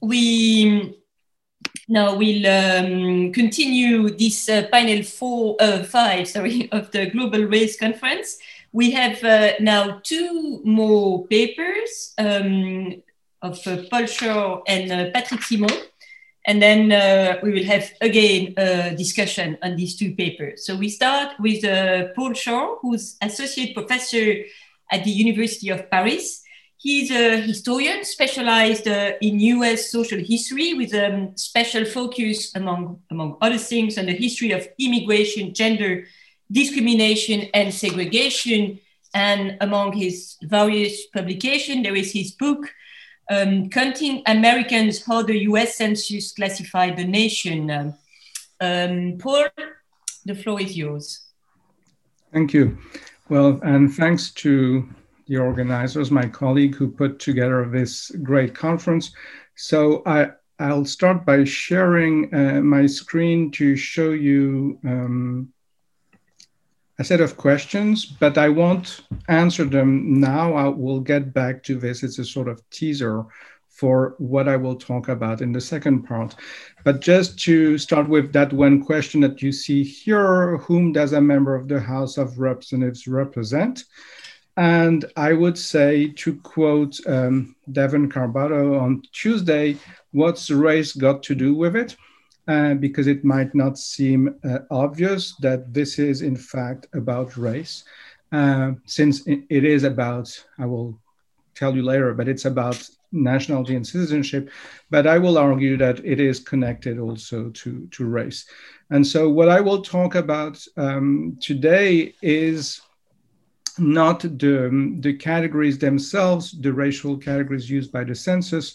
we now we'll um, continue this uh, panel four, uh, five, sorry, of the Global Race Conference. We have uh, now two more papers um, of uh, Paul Schor and uh, Patrick Simon. And then uh, we will have again a discussion on these two papers. So we start with Paul Schor, who's associate professor at the University of Paris He's a historian specialized uh, in US social history with a um, special focus, among, among other things, on the history of immigration, gender discrimination, and segregation. And among his various publications, there is his book, um, Counting Americans How the US Census Classified the Nation. Um, Paul, the floor is yours. Thank you. Well, and thanks to the organizers, my colleague who put together this great conference. So I, I'll start by sharing uh, my screen to show you um, a set of questions, but I won't answer them now. I will get back to this. It's a sort of teaser for what I will talk about in the second part. But just to start with that one question that you see here, whom does a member of the House of Representatives represent? And I would say, to quote um, Devon Carbado on Tuesday, what's race got to do with it? Uh, because it might not seem uh, obvious that this is, in fact, about race, uh, since it is about, I will tell you later, but it's about nationality and citizenship. But I will argue that it is connected also to, to race. And so, what I will talk about um, today is not the, the categories themselves, the racial categories used by the census,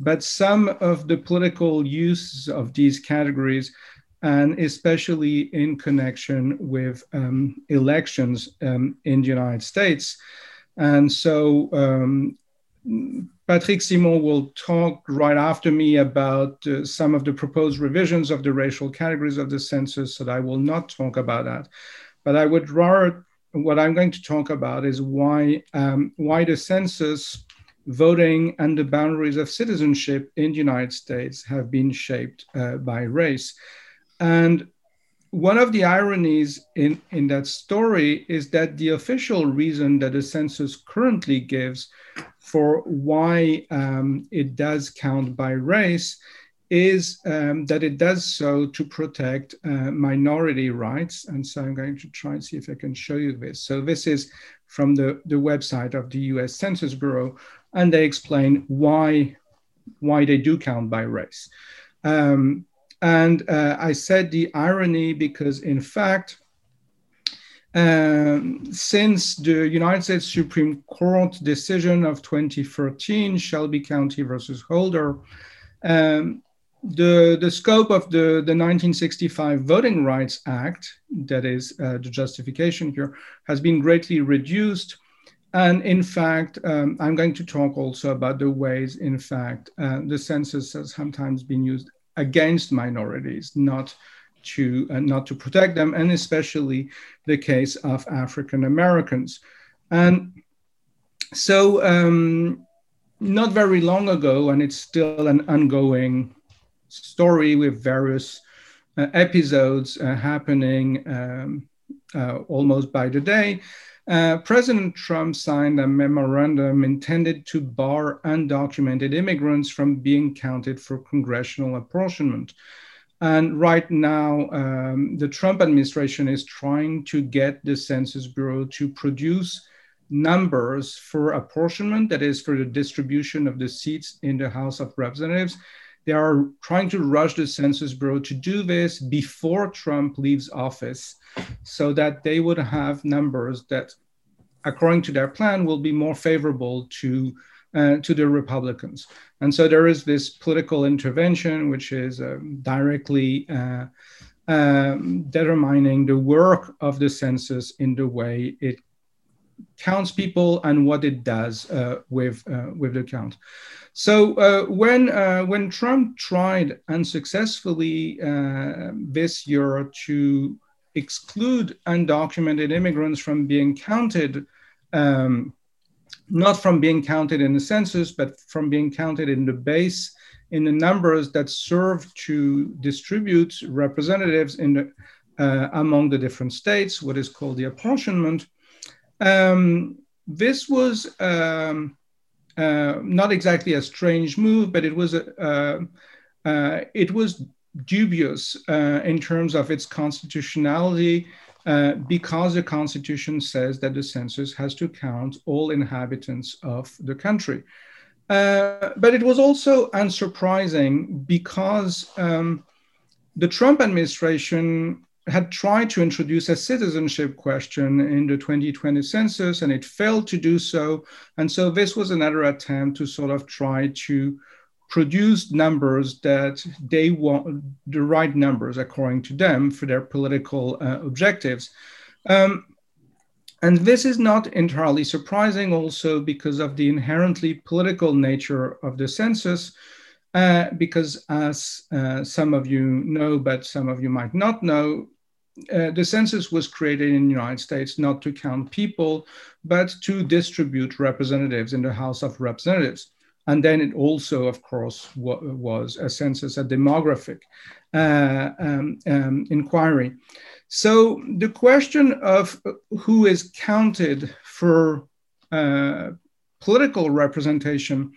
but some of the political use of these categories, and especially in connection with um, elections um, in the United States. And so um, Patrick Simon will talk right after me about uh, some of the proposed revisions of the racial categories of the census, so I will not talk about that. But I would rather what I'm going to talk about is why, um, why the census, voting, and the boundaries of citizenship in the United States have been shaped uh, by race. And one of the ironies in, in that story is that the official reason that the census currently gives for why um, it does count by race is um, that it does so to protect uh, minority rights. And so I'm going to try and see if I can show you this. So this is from the, the website of the US Census Bureau, and they explain why, why they do count by race. Um, and uh, I said the irony because, in fact, um, since the United States Supreme Court decision of 2013, Shelby County versus Holder, um, the, the scope of the, the 1965 Voting Rights Act, that is uh, the justification here, has been greatly reduced. And in fact, um, I'm going to talk also about the ways, in fact, uh, the census has sometimes been used against minorities, not to, uh, not to protect them, and especially the case of African Americans. And so, um, not very long ago, and it's still an ongoing story with various uh, episodes uh, happening um, uh, almost by the day. Uh, President Trump signed a memorandum intended to bar undocumented immigrants from being counted for congressional apportionment. And right now, um, the Trump administration is trying to get the Census Bureau to produce numbers for apportionment, that is, for the distribution of the seats in the House of Representatives, they are trying to rush the Census Bureau to do this before Trump leaves office so that they would have numbers that, according to their plan, will be more favorable to, uh, to the Republicans. And so there is this political intervention, which is um, directly uh, um, determining the work of the census in the way it counts people and what it does uh, with, uh, with the count. So uh, when uh, when Trump tried unsuccessfully uh, this year to exclude undocumented immigrants from being counted um, not from being counted in the census, but from being counted in the base, in the numbers that serve to distribute representatives in the, uh, among the different states, what is called the apportionment. Um, this was um, uh, not exactly a strange move, but it was a, uh, uh, it was dubious uh, in terms of its constitutionality uh, because the constitution says that the census has to count all inhabitants of the country. Uh, but it was also unsurprising because um, the Trump administration had tried to introduce a citizenship question in the 2020 census and it failed to do so. And so this was another attempt to sort of try to produce numbers that they want the right numbers according to them for their political uh, objectives. Um, and this is not entirely surprising also because of the inherently political nature of the census, uh, because as uh, some of you know, but some of you might not know, uh, the census was created in the United States not to count people, but to distribute representatives in the House of Representatives. And then it also, of course, was a census, a demographic uh, um, um, inquiry. So the question of who is counted for uh, political representation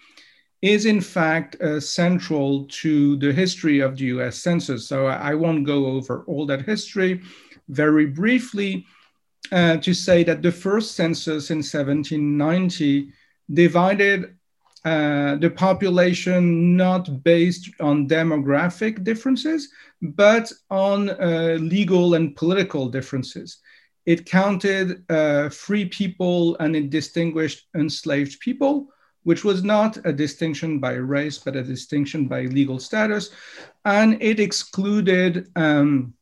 is in fact uh, central to the history of the US Census. So I won't go over all that history. Very briefly, uh, to say that the first census in 1790 divided uh, the population not based on demographic differences, but on uh, legal and political differences. It counted uh, free people and it distinguished enslaved people, which was not a distinction by race, but a distinction by legal status. And it excluded um,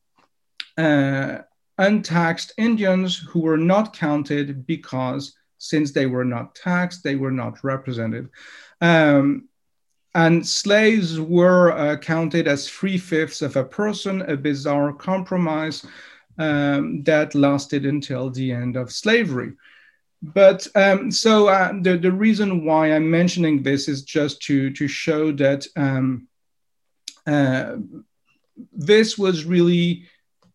uh, untaxed Indians who were not counted because since they were not taxed, they were not represented. Um, and slaves were uh, counted as three fifths of a person, a bizarre compromise um, that lasted until the end of slavery. But um, so uh, the, the reason why I'm mentioning this is just to, to show that um, uh, this was really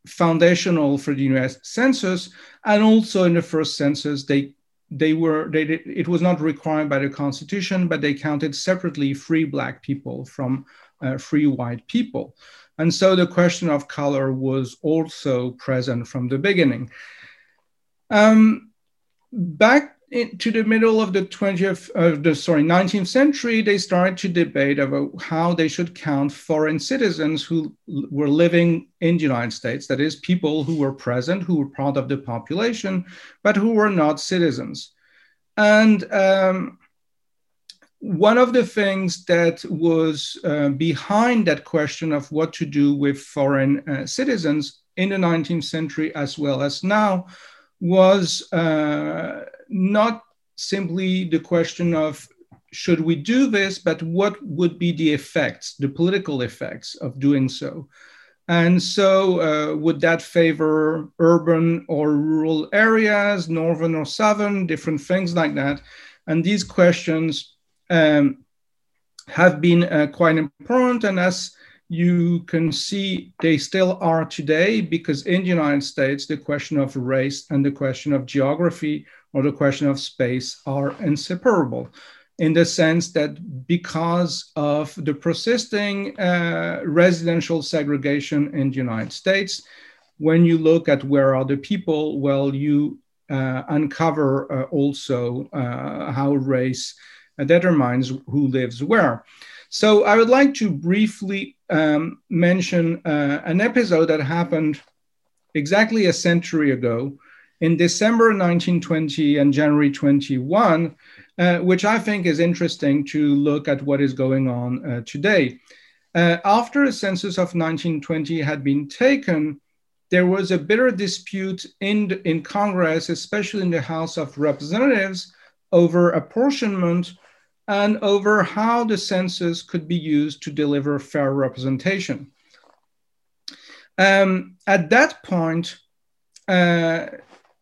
foundational for the US Census. And also in the first census, they they were they it was not required by the constitution but they counted separately free black people from uh, free white people and so the question of color was also present from the beginning um, back to the middle of the 20th uh, the sorry 19th century they started to debate about how they should count foreign citizens who were living in the united states that is people who were present who were part of the population but who were not citizens. And um, one of the things that was uh, behind that question of what to do with foreign uh, citizens in the 19th century as well as now was uh, not simply the question of should we do this, but what would be the effects, the political effects of doing so? And so, uh, would that favor urban or rural areas, northern or southern, different things like that? And these questions um, have been uh, quite important. And as you can see they still are today because in the United States, the question of race and the question of geography or the question of space are inseparable in the sense that because of the persisting uh, residential segregation in the United States, when you look at where are the people, well, you uh, uncover uh, also uh, how race determines who lives where. So I would like to briefly um, mention uh, an episode that happened exactly a century ago in December 1920 and January 21, uh, which I think is interesting to look at what is going on uh, today. Uh, after a census of 1920 had been taken, there was a bitter dispute in, in Congress, especially in the House of Representatives, over apportionment and over how the census could be used to deliver fair representation. Um, at that point, uh,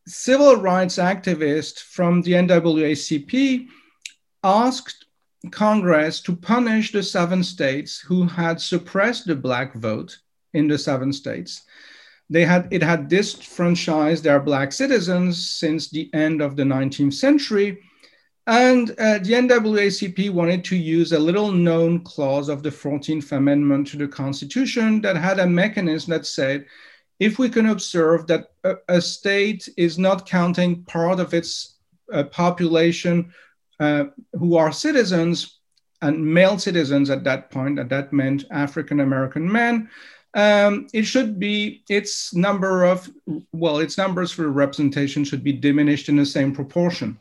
civil rights activists from the NAACP asked Congress to punish the seven states who had suppressed the black vote in the seven states. They had, it had disfranchised their black citizens since the end of the 19th century. And uh, the NAACP wanted to use a little known clause of the 14th Amendment to the Constitution that had a mechanism that said if we can observe that a, a state is not counting part of its uh, population uh, who are citizens and male citizens at that point, and that meant African American men, um, it should be its number of, well, its numbers for representation should be diminished in the same proportion.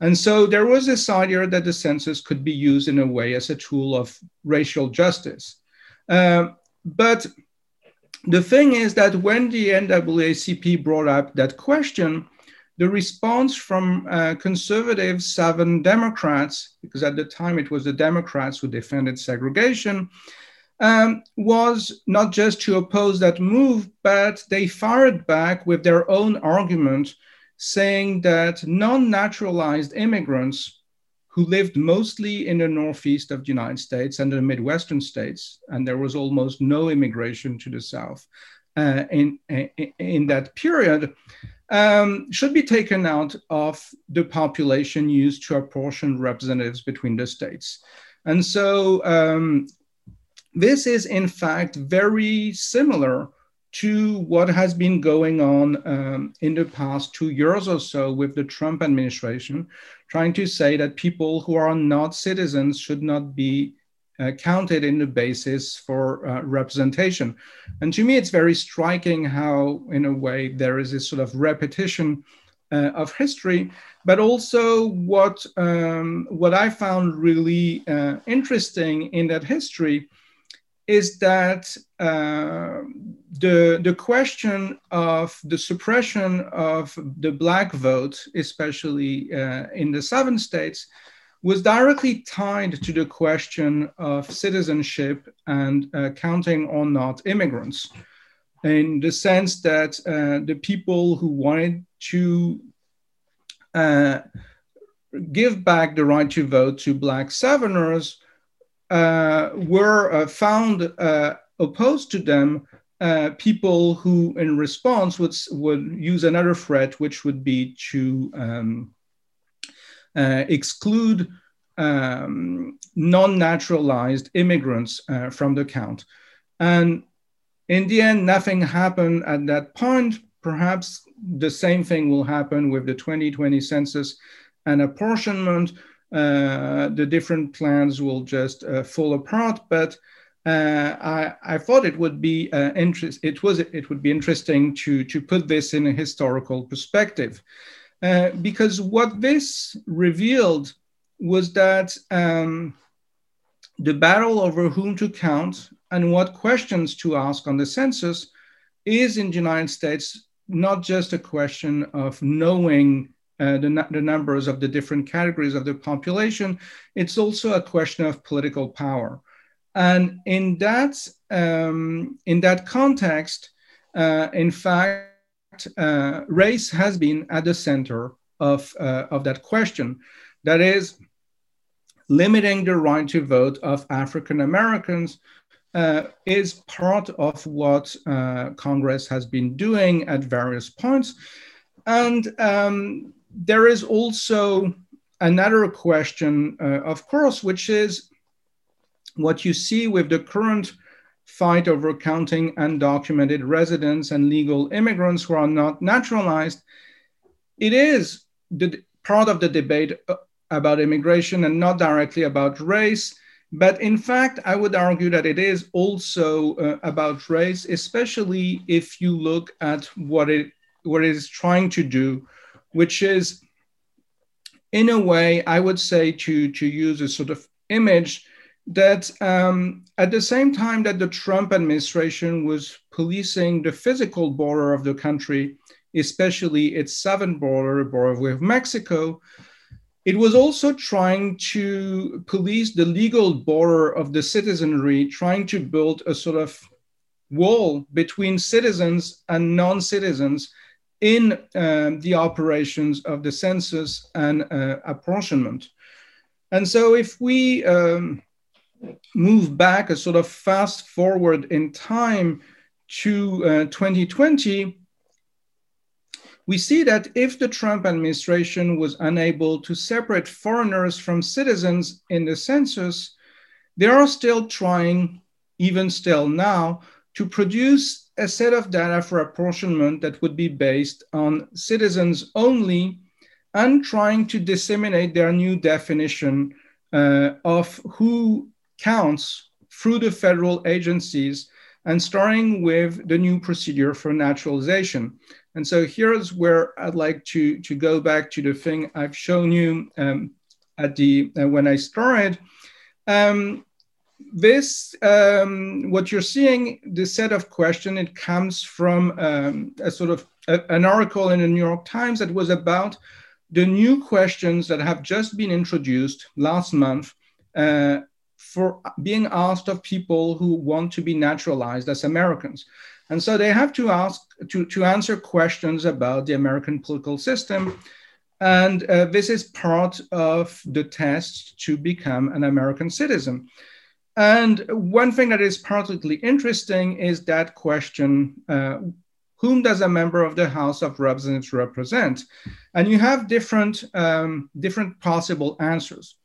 And so there was this idea that the census could be used in a way as a tool of racial justice. Uh, but the thing is that when the NAACP brought up that question, the response from uh, conservative Southern Democrats, because at the time it was the Democrats who defended segregation, um, was not just to oppose that move, but they fired back with their own argument, saying that non naturalized immigrants who lived mostly in the northeast of the United States and the Midwestern states, and there was almost no immigration to the south uh, in, in, in, that period, um, should be taken out of the population used to apportion representatives between the states. And so um, this is in fact very similar to what has been going on um, in the past two years or so with the Trump administration, trying to say that people who are not citizens should not be uh, counted in the basis for uh, representation. And to me, it's very striking how, in a way, there is this sort of repetition uh, of history, but also what, um, what I found really uh, interesting in that history is that uh, the, the question of the suppression of the Black vote, especially uh, in the seven states, was directly tied to the question of citizenship and uh, counting or not immigrants, in the sense that uh, the people who wanted to uh, give back the right to vote to Black Southerners were found opposed to them people who, in response, would, would use another threat, which would be to um, exclude um, non-naturalized immigrants uh, from the count. And in the end, nothing happened at that point. Perhaps the same thing will happen with the 2020 census and apportionment uh, the different plans will just uh, fall apart. But uh, I, I, thought it would be uh, interest. It was it would be interesting to to put this in a historical perspective, uh, because what this revealed was that um, the battle over whom to count and what questions to ask on the census is in the United States not just a question of knowing uh, the, the numbers of the different categories of the population, it's also a question of political power. And in that, um, in that context, uh, in fact, uh, race has been at the center of, uh, of that question. That is, limiting the right to vote of African Americans uh, is part of what uh, Congress has been doing at various points. And um, there is also another question, uh, of course, which is what you see with the current fight over counting undocumented residents and legal immigrants who are not naturalized. It is the part of the debate uh, about immigration and not directly about race. But in fact, I would argue that it is also uh, about race, especially if you look at what it, what it is trying to do which is, in a way, I would say to, to use a sort of image that um, at the same time that the Trump administration was policing the physical border of the country, especially its southern border, border with Mexico, it was also trying to police the legal border of the citizenry, trying to build a sort of wall between citizens and non citizens in um, the operations of the census and uh, apportionment. And so if we um, move back a sort of fast forward in time to uh, 2020, we see that if the Trump administration was unable to separate foreigners from citizens in the census, they are still trying, even still now, to produce a set of data for apportionment that would be based on citizens only and trying to disseminate their new definition uh, of who counts through the federal agencies and starting with the new procedure for naturalization. And so here's where I'd like to, to go back to the thing I've shown you um, at the uh, when I started. Um, this, um, what you're seeing, the set of question, it comes from um, a sort of a, an article in the New York Times that was about the new questions that have just been introduced last month uh, for being asked of people who want to be naturalized as Americans. And so they have to ask to, to answer questions about the American political system. And uh, this is part of the test to become an American citizen. And one thing that is particularly interesting is that question uh, whom does a member of the House of Representatives represent? And you have different, um, different possible answers.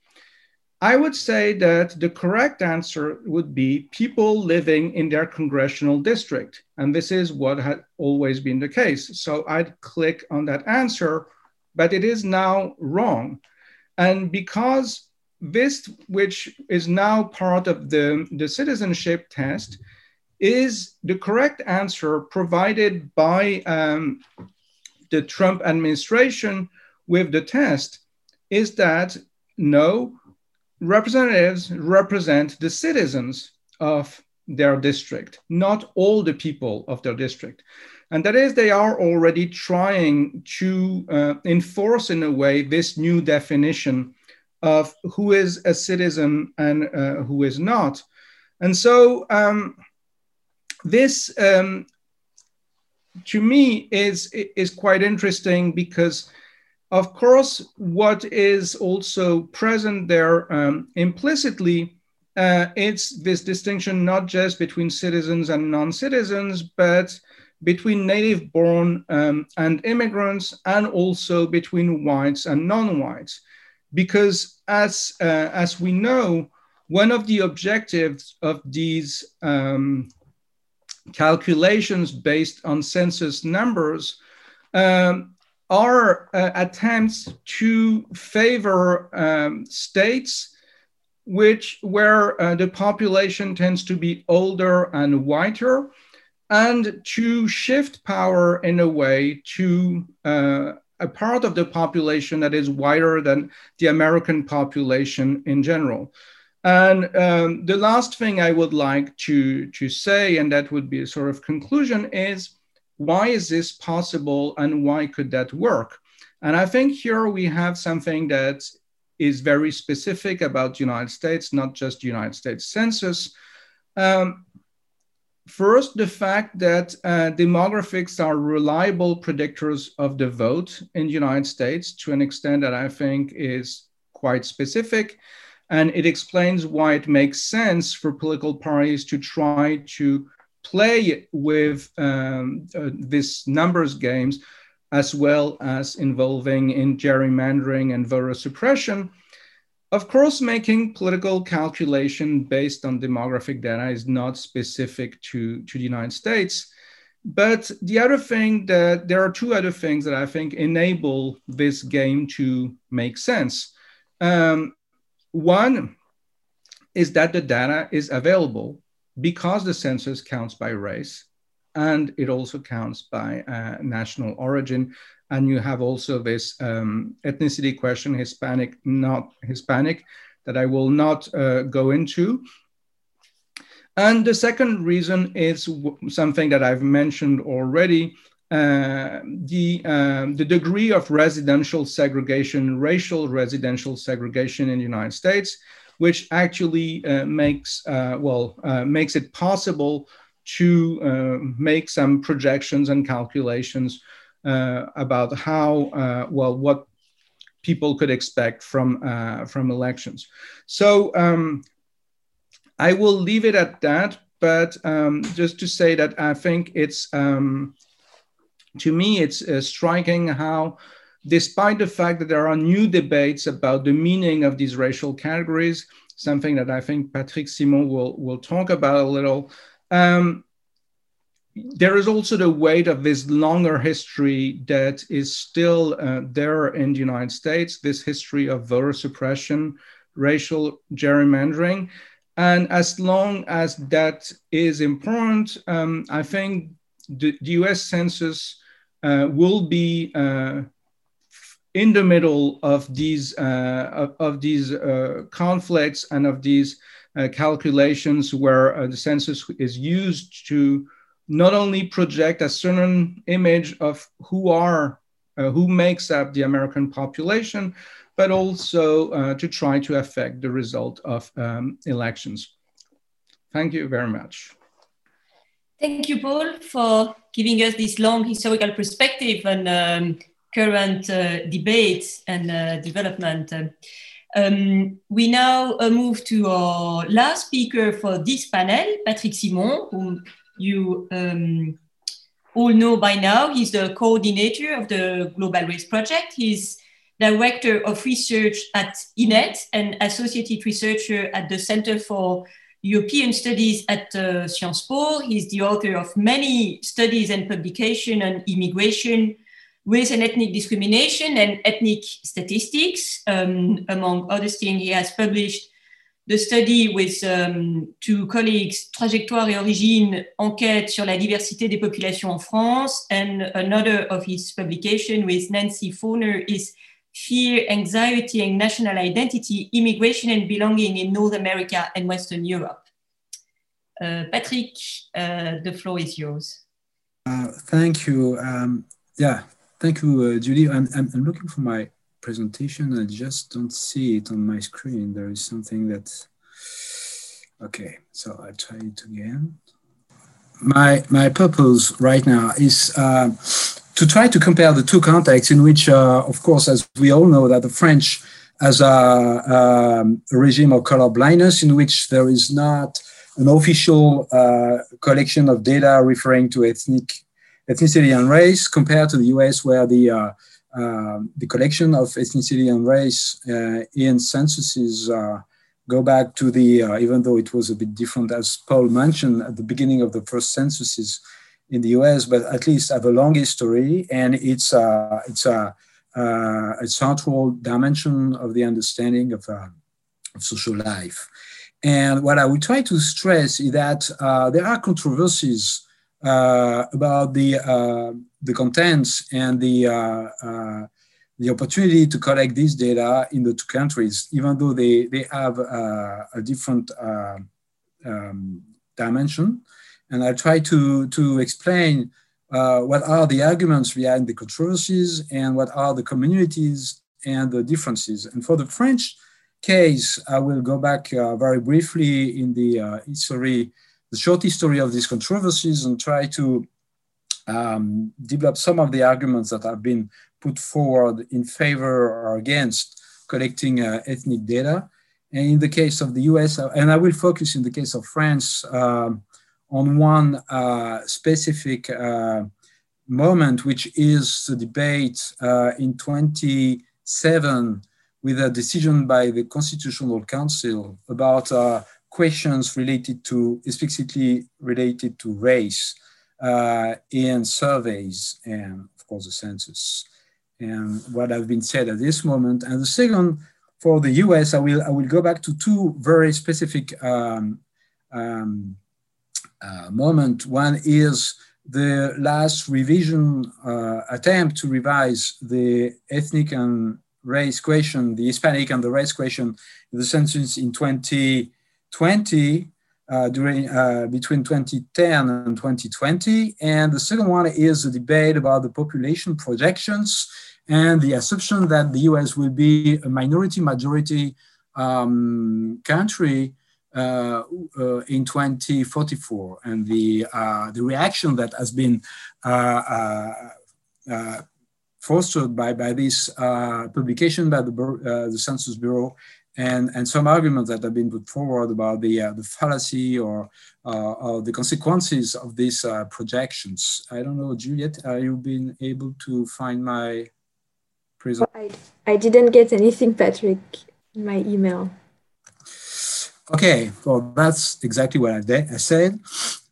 I would say that the correct answer would be people living in their congressional district. And this is what had always been the case. So I'd click on that answer, but it is now wrong. And because this, which is now part of the, the citizenship test, is the correct answer provided by um, the Trump administration with the test is that no, representatives represent the citizens of their district, not all the people of their district. And that is, they are already trying to uh, enforce, in a way, this new definition of who is a citizen and uh, who is not. And so um, this, um, to me, is, is quite interesting because, of course, what is also present there um, implicitly, uh, it's this distinction not just between citizens and non-citizens, but between native born um, and immigrants, and also between whites and non-whites. Because as, uh, as we know, one of the objectives of these um, calculations based on census numbers um, are uh, attempts to favor um, states which where uh, the population tends to be older and whiter and to shift power in a way to uh, a part of the population that is wider than the American population in general. And um, the last thing I would like to, to say, and that would be a sort of conclusion, is why is this possible and why could that work? And I think here we have something that is very specific about United States, not just United States Census. Um, First, the fact that uh, demographics are reliable predictors of the vote in the United States to an extent that I think is quite specific. And it explains why it makes sense for political parties to try to play with um, uh, this numbers games as well as involving in gerrymandering and voter suppression of course, making political calculation based on demographic data is not specific to, to the United States. But the other thing that there are two other things that I think enable this game to make sense. Um, one is that the data is available because the census counts by race and it also counts by uh, national origin and you have also this um, ethnicity question, Hispanic, not Hispanic, that I will not uh, go into. And the second reason is something that I've mentioned already, uh, the, um, the degree of residential segregation, racial residential segregation in the United States, which actually uh, makes, uh, well, uh, makes it possible to make some projections and calculations about how, well, what people could expect from, uh, from elections. So um, I will leave it at that, but um, just to say that I think it's, um, to me, it's uh, striking how despite the fact that there are new debates about the meaning of these racial categories, something that I think Patrick Simon will, will talk about a little. Um, there is also the weight of this longer history that is still uh, there in the United States, this history of voter suppression, racial gerrymandering. And as long as that is important, um, I think the, the US Census uh, will be uh, in the middle of these uh, of, of, these uh, conflicts and of these uh, calculations where the census is used to not only project a certain image of who are who makes up the American population, but also uh, to try to affect the result of um, elections. Thank you very much. Thank you, Paul, for giving us this long historical perspective and um, current uh, debates and uh, development. Um, we now uh, move to our last speaker for this panel, Patrick Simon, whom you um, all know by now. He's the coordinator of the Global Race Project. He's director of research at INED and associated researcher at the Center for European Studies at uh, Sciences Po. He's the author of many studies and publications on immigration, race and ethnic discrimination and ethnic statistics. Um, among other things, he has published the study with um, two colleagues, Trajectoire et Origine, enquête sur la diversité des populations en France, and another of his publication with Nancy Foner is Fear, Anxiety and National Identity, Immigration and Belonging in North America and Western Europe. Uh, Patrick, uh, the floor is yours. Uh, thank you. Um, yeah, Thank you, uh, Julie. I'm, I'm, I'm, looking for my presentation. I just don't see it on my screen. There is something that, okay, so I'll try it again. My, my purpose right now is uh, to try to compare the two contexts in which, uh, of course, as we all know that the French has a, um, a regime of color blindness in which there is not an official uh, collection of data referring to ethnic ethnicity and race compared to the US, where the uh, uh, the collection of ethnicity and race uh, in censuses go back to the, even though it was a bit different, as Paul mentioned at the beginning of the first censuses in the US, but at least have a long history, and it's a, it's a, a central dimension of the understanding of, uh, of social life. And what I would try to stress is that uh, there are controversies uh, about the uh, the contents and the uh, the opportunity to collect this data in the two countries, even though they they have a different um, dimension. And I try to to explain uh, what are the arguments behind the controversies and what are the communities and the differences. And for the French case, I will go back uh, very briefly in the uh, history the short history of these controversies and try to um, develop some of the arguments that have been put forward in favor or against collecting uh, ethnic data. And in the case of the US, uh, and I will focus in the case of France uh, on one uh, specific uh, moment, which is the debate uh, in 27 with a decision by the Constitutional Council about questions related to explicitly related to race uh, in surveys and of course the census and what have been said at this moment. And the second, for the US, I will, I will go back to two very specific um, um, uh, moment. One is the last revision uh, attempt to revise the ethnic and race question, the Hispanic and the race question, in the census in 20, 20 uh, during uh, between 2010 and 2020. And the second one is a debate about the population projections and the assumption that the US will be a minority majority um, country uh, uh, in 2044 and the uh, the reaction that has been uh, fostered by, by this publication by the, the Census Bureau and, and some arguments that have been put forward about the, uh, the fallacy or, uh, or the consequences of these uh, projections. I don't know, Juliet, have you been able to find my presentation? I, I didn't get anything, Patrick, in my email. Okay, well, that's exactly what I, I said.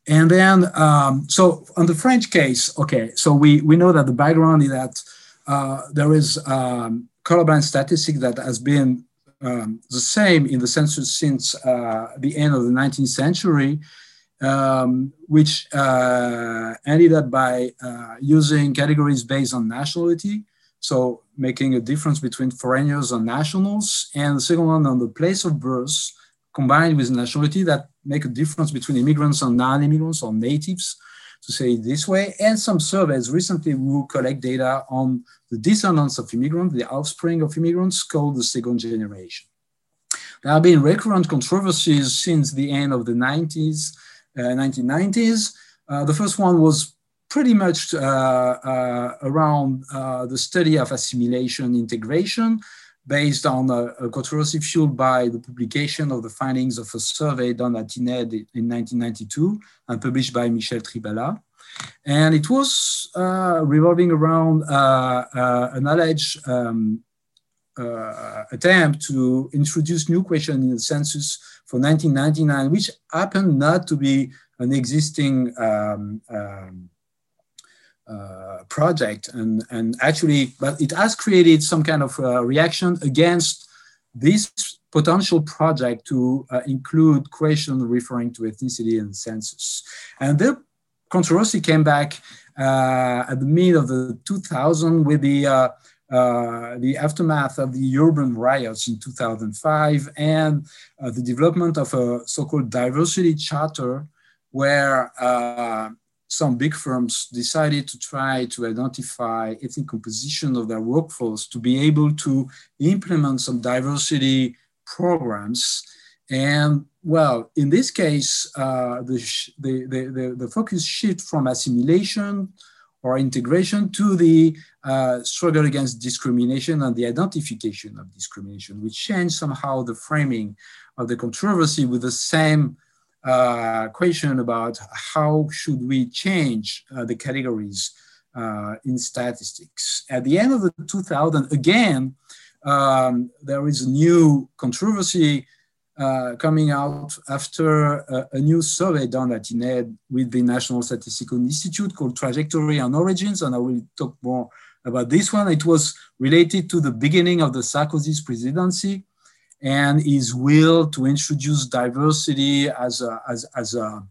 And then, um, so on the French case, okay, so we, we know that the background is that uh, there is um, colorblind statistic that has been um, the same in the census since uh, the end of the 19th century, um, which uh, ended up by uh, using categories based on nationality. So making a difference between foreigners and nationals. And the second one on the place of birth combined with nationality that make a difference between immigrants and non-immigrants or natives to say it this way. And some surveys recently will collect data on the descendants of immigrants, the offspring of immigrants called the second generation. There have been recurrent controversies since the end of the 90s, uh, 1990s. Uh, the first one was pretty much uh, uh around uh, the study of assimilation integration based on a, a, controversy fueled by the publication of the findings of a survey done at INED in 1992 and published by Michèle Tribalat. And it was uh, revolving around uh, uh, an alleged um, uh, attempt to introduce new questions in the census for 1999, which happened not to be an existing um, um, uh, project and, and actually, but it has created some kind of uh, reaction against this potential project to uh, include questions referring to ethnicity and census. And the controversy came back uh, at the mid of the 2000 with the uh, uh, the aftermath of the urban riots in 2005 and the development of a so-called diversity charter where uh, some big firms decided to try to identify ethnic composition of their workforce to be able to implement some diversity programs. And well, in this case, uh, the, the, the, the, focus shift from assimilation or integration to the uh, struggle against discrimination and the identification of discrimination, which changed somehow the framing of the controversy with the same question about how should we change uh, the categories uh, in statistics. At the end of the 2000, again, um, there is a new controversy uh, coming out after a, a, new survey done at INED with the National Statistical Institute called Trajectory and Origins, and I will talk more about this one. It was related to the beginning of the Sarkozy's presidency and his will to introduce diversity as, a, as, as a,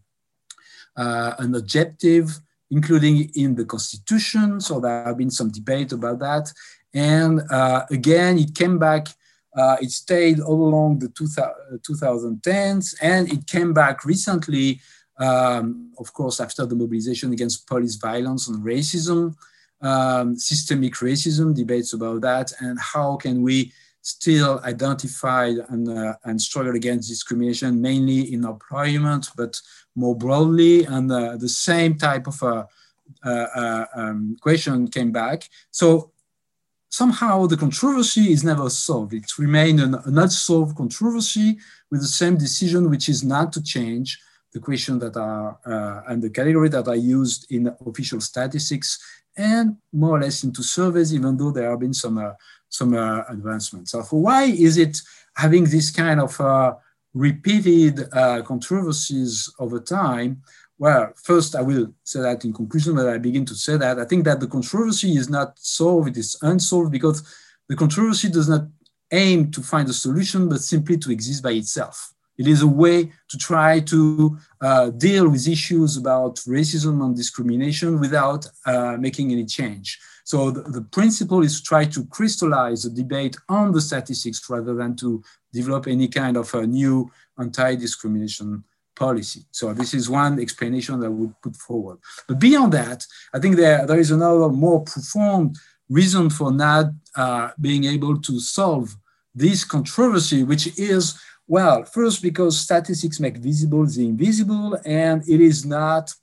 uh, an objective, including in the constitution. So there have been some debate about that. And uh, again, it came back, uh, it stayed all along the 2010s, and it came back recently, um, of course, after the mobilization against police violence and racism, um, systemic racism, debates about that, and how can we still identified and, uh, and struggle against discrimination, mainly in employment, but more broadly, and uh, the same type of uh, uh, uh, um, question came back. So somehow the controversy is never solved. It remained an, an unsolved controversy with the same decision, which is not to change the question that are uh, and the category that are used in official statistics and more or less into surveys, even though there have been some some uh, advancements. So why is it having this kind of uh, repeated uh, controversies over time? Well, first I will say that in conclusion, but I begin to say that I think that the controversy is not solved, it is unsolved because the controversy does not aim to find a solution, but simply to exist by itself. It is a way to try to uh, deal with issues about racism and discrimination without uh, making any change. So the, the, principle is to try to crystallize the debate on the statistics rather than to develop any kind of a new anti-discrimination policy. So this is one explanation that I would put forward. But beyond that, I think there, there is another more profound reason for not uh, being able to solve this controversy, which is, well, first because statistics make visible the invisible and it is not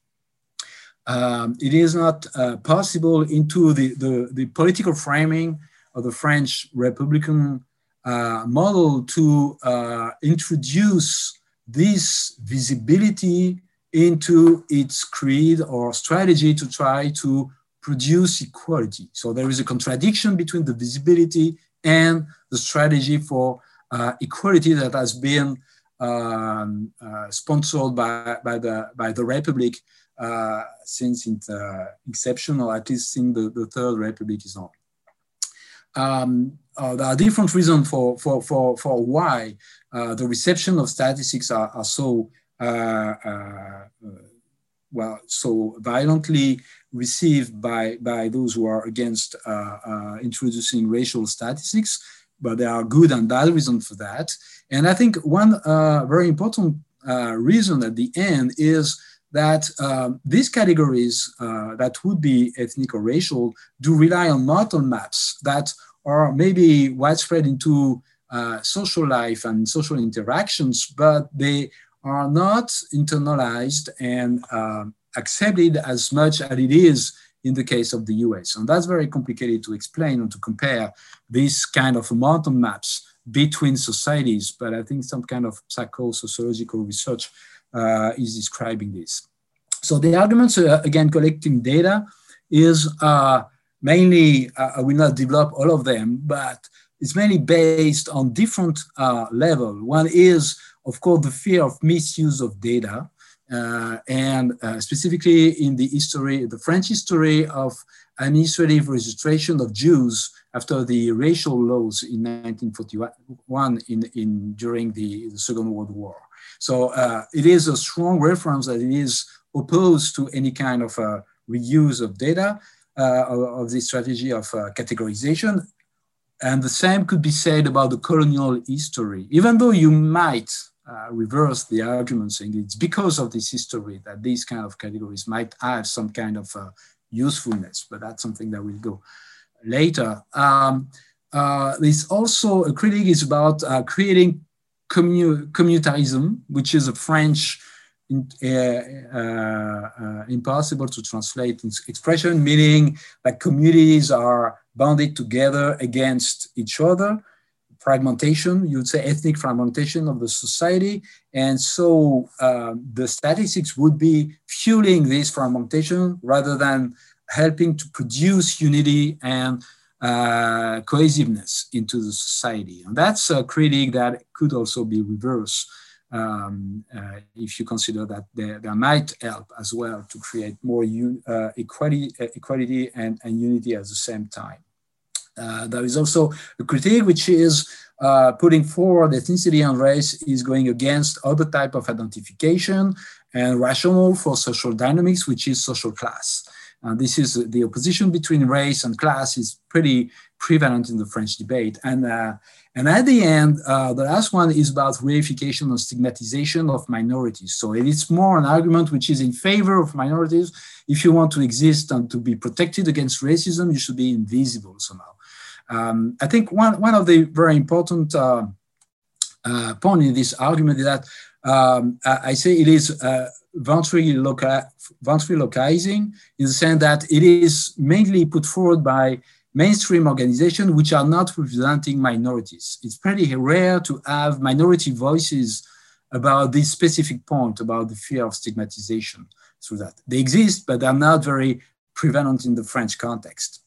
um, it is not uh, possible into the, the, the, political framing of the French Republican uh, model to uh, introduce this visibility into its creed or strategy to try to produce equality. So there is a contradiction between the visibility and the strategy for uh, equality that has been um, uh, sponsored by, by, the, by the Republic uh, since its uh, inception, or at least since the, the Third Republic is on. Um, uh, there are different reasons for, for, for, for why uh, the reception of statistics are, are so uh, uh, well so violently received by, by those who are against introducing racial statistics, but there are good and bad reasons for that. And I think one very important reason at the end is that um, these categories uh, that would be ethnic or racial do rely on model maps that are maybe widespread into uh, social life and social interactions, but they are not internalized and uh, accepted as much as it is in the case of the US. And that's very complicated to explain and to compare these kind of mental maps between societies, but I think some kind of psycho-sociological research is describing this. So the arguments, uh, again, collecting data is uh, mainly, uh, I will not develop all of them, but it's mainly based on different uh, level. One is, of course, the fear of misuse of data. Uh, and uh, specifically in the history, the French history of administrative registration of Jews after the racial laws in 1941 in, in, during the, the Second World War. So uh, it is a strong reference that it is opposed to any kind of uh, reuse of data uh, of, this strategy of uh, categorization. And the same could be said about the colonial history, even though you might uh, reverse the argument saying it's because of this history that these kind of categories might have some kind of uh, usefulness, but that's something that will go later. Um, uh, also a critique is about uh, creating commu communitarism, which is a French in, uh, uh, impossible to translate expression, meaning that communities are bounded together against each other. Fragmentation, you'd say ethnic fragmentation of the society. And so uh, the statistics would be fueling this fragmentation rather than helping to produce unity and uh, cohesiveness into the society. And that's a critique that could also be reversed um, uh, if you consider that they, might help as well to create more uh, equality, uh, equality and, and, unity at the same time. Uh, there is also a critique which is uh, putting forward ethnicity and race is going against other type of identification and rational for social dynamics, which is social class. Uh, this is the opposition between race and class is pretty prevalent in the French debate. And, uh, and at the end, uh, the last one is about reification and stigmatization of minorities. So it's more an argument which is in favor of minorities. If you want to exist and to be protected against racism, you should be invisible somehow. Um, I think one, one of the very important uh, uh, in this argument is that um, I, I say it is uh, ventriloquizing in the sense that it is mainly put forward by mainstream organizations which are not representing minorities. It's pretty rare to have minority voices about this specific point about the fear of stigmatization through that. They exist, but they're not very prevalent in the French context.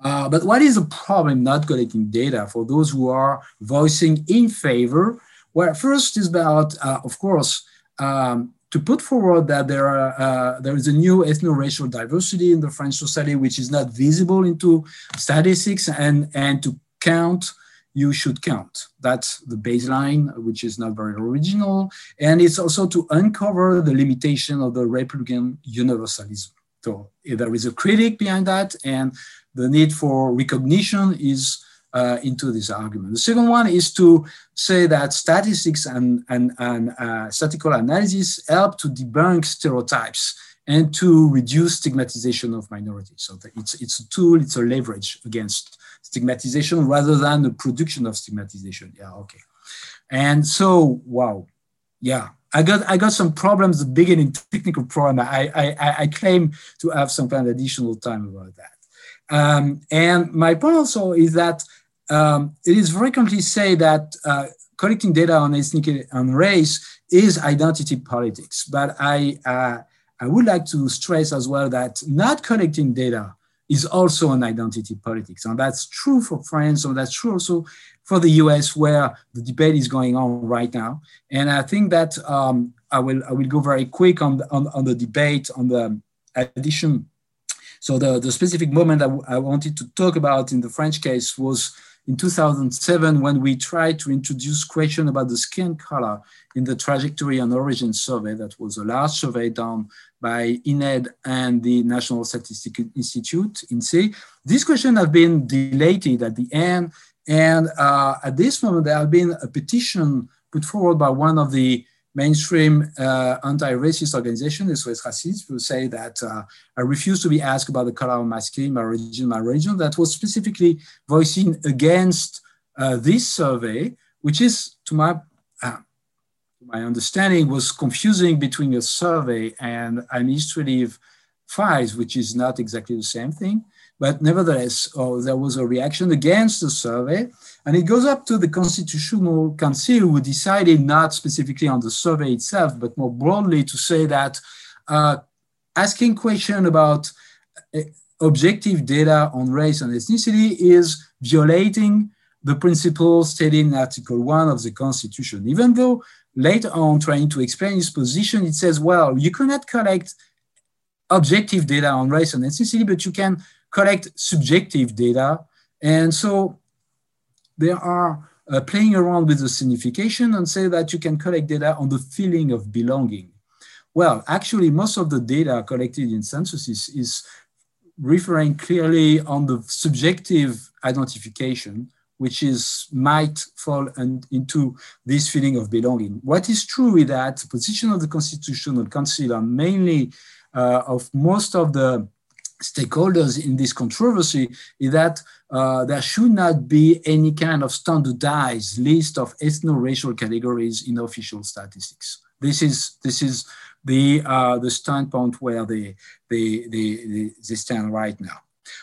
Uh, but what is the problem not collecting data for those who are voicing in favor? Well, first is about, uh, of course, um, to put forward that there are uh, there is a new ethno-racial diversity in the French society which is not visible into statistics and and to count you should count. That's the baseline, which is not very original. And it's also to uncover the limitation of the Republican universalism. So there is a critic behind that, and the need for recognition is uh, into this argument. The second one is to say that statistics and, and, and uh, statistical analysis help to debunk stereotypes and to reduce stigmatization of minorities. So it's, it's a tool, it's a leverage against stigmatization rather than the production of stigmatization. Yeah, okay. And so, wow, yeah, I got I got some problems at the beginning, technical problem. I, I, I claim to have some kind of additional time about that. Um, and my point also is that um, it is frequently said that uh, collecting data on ethnic and race is identity politics. But I, uh, I would like to stress as well that not collecting data is also an identity politics. And that's true for France, and that's true also for the US, where the debate is going on right now. And I think that um, I, will, I will go very quick on the, on, on the debate on the addition. So the, the specific moment I, I wanted to talk about in the French case was in 2007 when we tried to introduce question about the skin color in the trajectory and origin survey that was a large survey done by INED and the National Statistical Institute, INSEE. This question have been deleted at the end. And uh, at this moment, there have been a petition put forward by one of the mainstream uh, anti-racist organization, SOS Racisme, who say that uh, I refuse to be asked about the color of my skin, my religion, my religion, that was specifically voicing against uh, this survey, which is, to my, uh, my understanding, was confusing between a survey and administrative files, which is not exactly the same thing. But nevertheless, oh, there was a reaction against the survey. And it goes up to the Constitutional Council, who decided not specifically on the survey itself, but more broadly to say that uh, asking question about uh, objective data on race and ethnicity is violating the principles stated in Article 1 of the Constitution. Even though later on, trying to explain its position, it says, well, you cannot collect objective data on race and ethnicity, but you can collect subjective data. And so they are uh, playing around with the signification and say that you can collect data on the feeling of belonging. Well, actually, most of the data collected in censuses is referring clearly on the subjective identification, which is might fall into this feeling of belonging. What is true is that the position of the Constitutional Council and mainly uh, of most of the stakeholders in this controversy is that uh, there should not be any kind of standardized list of ethno-racial categories in official statistics. This is this is the uh, the standpoint where they, they they, they stand right now.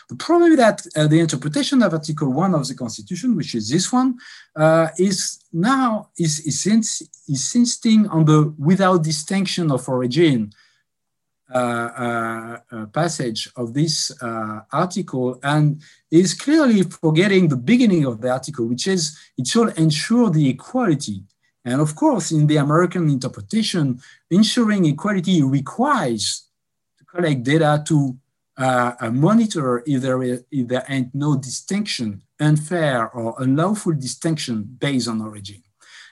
The problem is that uh, the interpretation of Article 1 of the Constitution, which is this one, uh, is now is, is, insisting on the without distinction of origin Uh, uh, uh, passage of this article and is clearly forgetting the beginning of the article, which is it should ensure the equality. And of course, in the American interpretation, ensuring equality requires to collect data to uh, monitor if there, is, if there ain't no distinction, unfair or unlawful distinction based on origin.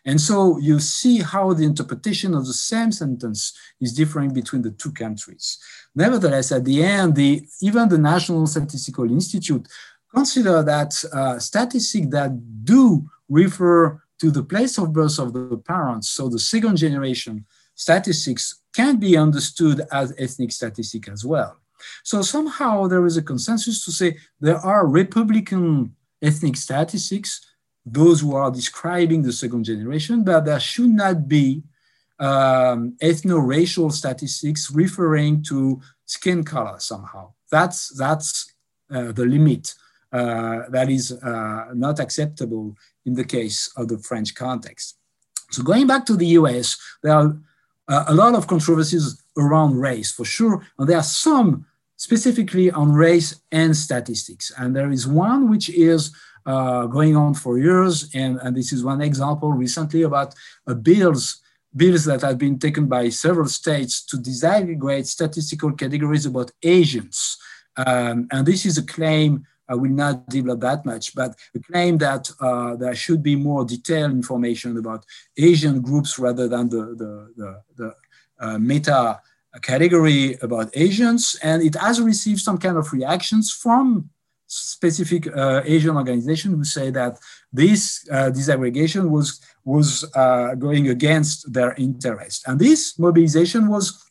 And so you see how the interpretation of the same sentence is differing between the two countries. Nevertheless, at the end, the, even the National Statistical Institute consider that uh, statistics that do refer to the place of birth of the parents, so the second generation statistics can be understood as ethnic statistic as well. So somehow there is a consensus to say there are Republican ethnic statistics those who are describing the second generation, but there should not be um, ethno-racial statistics referring to skin color somehow. That's, that's uh, the limit uh, that is uh, not acceptable in the case of the French context. So going back to the US, there are uh, a lot of controversies around race for sure, and there are some specifically on race and statistics. And there is one which is uh, going on for years. And, and this is one example recently about uh, bills bills that have been taken by several states to disaggregate statistical categories about Asians. Um, and this is a claim I will not develop that much, but a claim that uh, there should be more detailed information about Asian groups rather than the, the, the, the uh, meta category about Asians. And it has received some kind of reactions from specific uh, Asian organization who say that this uh, disaggregation was was uh, going against their interest, and this mobilization was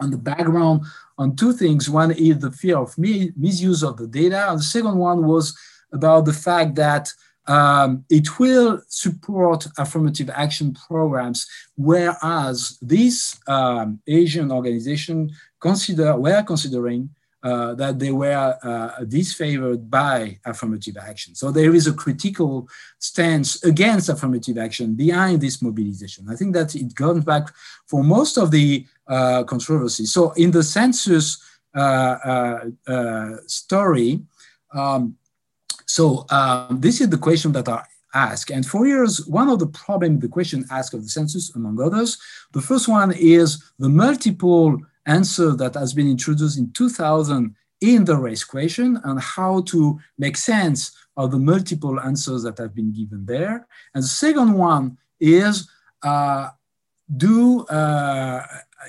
on the background on two things. One is the fear of misuse of the data, and the second one was about the fact that um, it will support affirmative action programs, whereas this um, Asian organization consider were considering uh, that they were uh, disfavored by affirmative action. So there is a critical stance against affirmative action behind this mobilization. I think that it goes back for most of the uh, controversy. So in the census uh, uh, uh, story, um, so um, this is the question that are asked. And for years, one of the problems the question asked of the census, among others, the first one is the multiple answer that has been introduced in 2000 in the race question and how to make sense of the multiple answers that have been given there. And the second one is uh, do uh,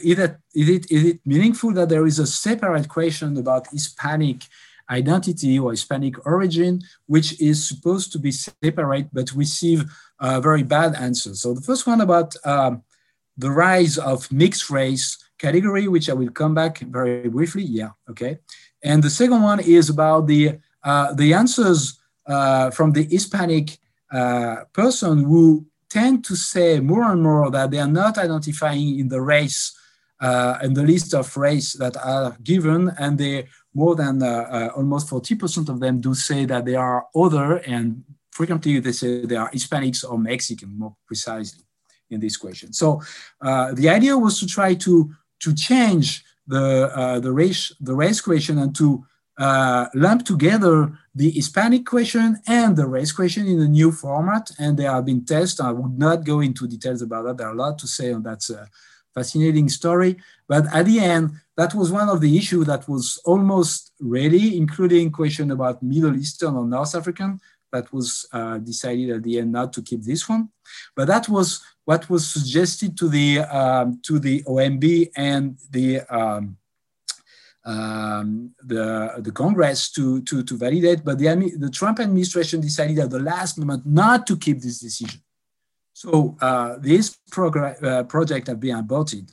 is, it, is, it, is it meaningful that there is a separate question about Hispanic identity or Hispanic origin, which is supposed to be separate but receive uh, very bad answers. So the first one about um, the rise of mixed race category, which I will come back very briefly. Yeah, okay. And the second one is about the, uh, the answers uh, from the Hispanic uh, person who tend to say more and more that they are not identifying in the race uh, in the list of race that are given, and they more than uh, uh, almost 40% of them do say that they are other, and frequently they say they are Hispanics or Mexican, more precisely in this question. So uh, the idea was to try to to change the, uh, the, race, the race question and to uh, lump together the Hispanic question and the race question in a new format. And they have been tested. I would not go into details about that. There are a lot to say on that uh, fascinating story. But at the end, that was one of the issues that was almost ready, including question about Middle Eastern or North African. That was uh, decided at the end not to keep this one. But that was what was suggested to the um, to the OMB and the um, um, the, the Congress to, to, to validate, but the, the Trump administration decided at the last moment not to keep this decision. So uh, this uh, project have been aborted.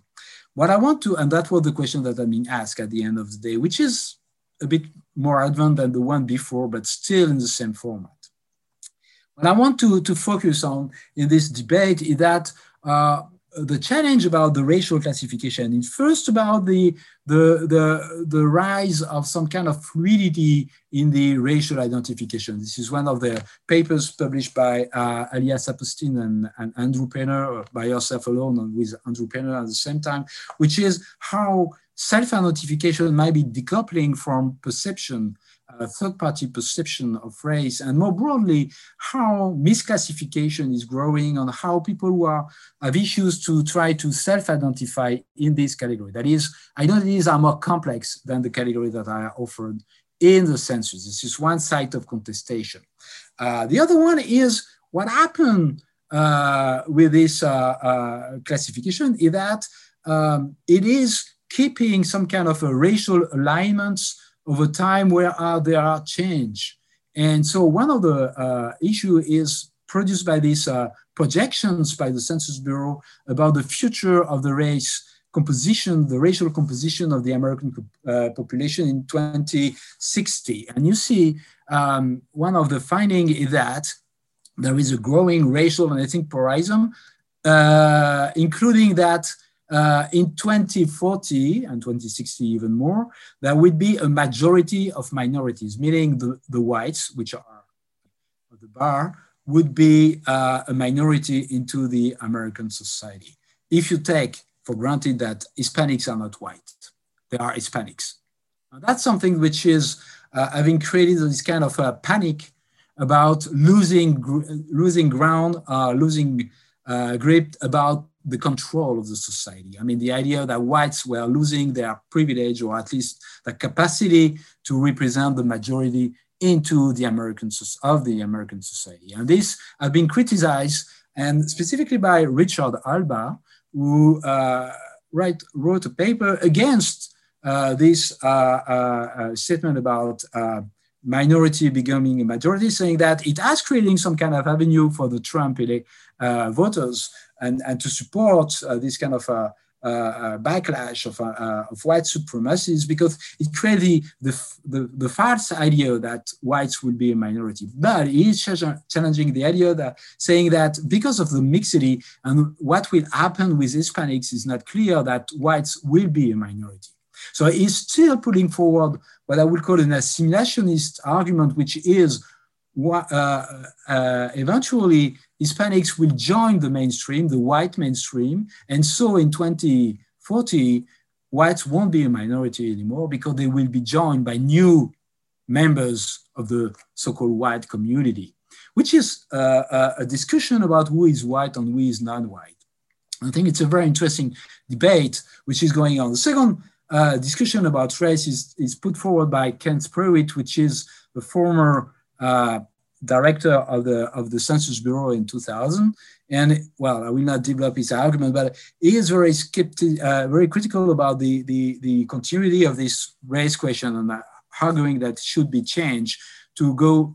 What I want to, and that was the question that I'm being asked at the end of the day, which is a bit more advanced than the one before, but still in the same format. What I want to, to focus on in this debate is that uh, the challenge about the racial classification is first about the, the, the, the rise of some kind of fluidity in the racial identification. This is one of the papers published by uh, Aliya and, and Andrew Penner, by yourself alone and with Andrew Penner at the same time, which is how self-identification might be decoupling from perception third-party perception of race, and more broadly, how misclassification is growing on how people who are have issues to try to self-identify in this category. That is, identities are more complex than the category that I offered in the census. This is one side of contestation. Uh, the other one is what happened uh, with this uh, uh classification is that um, it is keeping some kind of a racial alignments over time where are there are change. And so one of the uh, issue is produced by these uh, projections by the Census Bureau about the future of the race composition, the racial composition of the American uh, population in 2060. And you see um, one of the finding is that there is a growing racial and ethnic pluralism, uh, including that uh, in 2040 and 2060 even more, there would be a majority of minorities, meaning the, the whites, which are the bar, would be uh, a minority into the American society. If you take for granted that Hispanics are not white, they are Hispanics. Now, that's something which is uh, having created this kind of a panic about losing, gr losing ground, uh, losing uh, grip about the control of the society. I mean, the idea that whites were losing their privilege or at least the capacity to represent the majority into the American of the American society. And this has been criticized and specifically by Richard Alba, who uh, write, wrote a paper against uh, this uh, uh, uh statement about uh, minority becoming a majority, saying that it has creating some kind of avenue for the Trump voters and, and to support uh, this kind of uh, uh, backlash of, of white supremacists because it creates the, the, the, false idea that whites will be a minority. But he is challenging the idea that saying that because of the mixity and what will happen with Hispanics is not clear that whites will be a minority. So he's still putting forward what I would call an assimilationist argument, which is eventually Hispanics will join the mainstream, the white mainstream. And so in 2040, whites won't be a minority anymore because they will be joined by new members of the so-called white community, which is uh, a discussion about who is white and who is non-white. I think it's a very interesting debate which is going on. The second uh, discussion about race is, is put forward by Kent Prewitt, which is the former uh, director of the of the Census Bureau in 2000. And well, I will not develop his argument, but he is very skeptic, uh, very critical about the, the the continuity of this race question and arguing that should be changed to go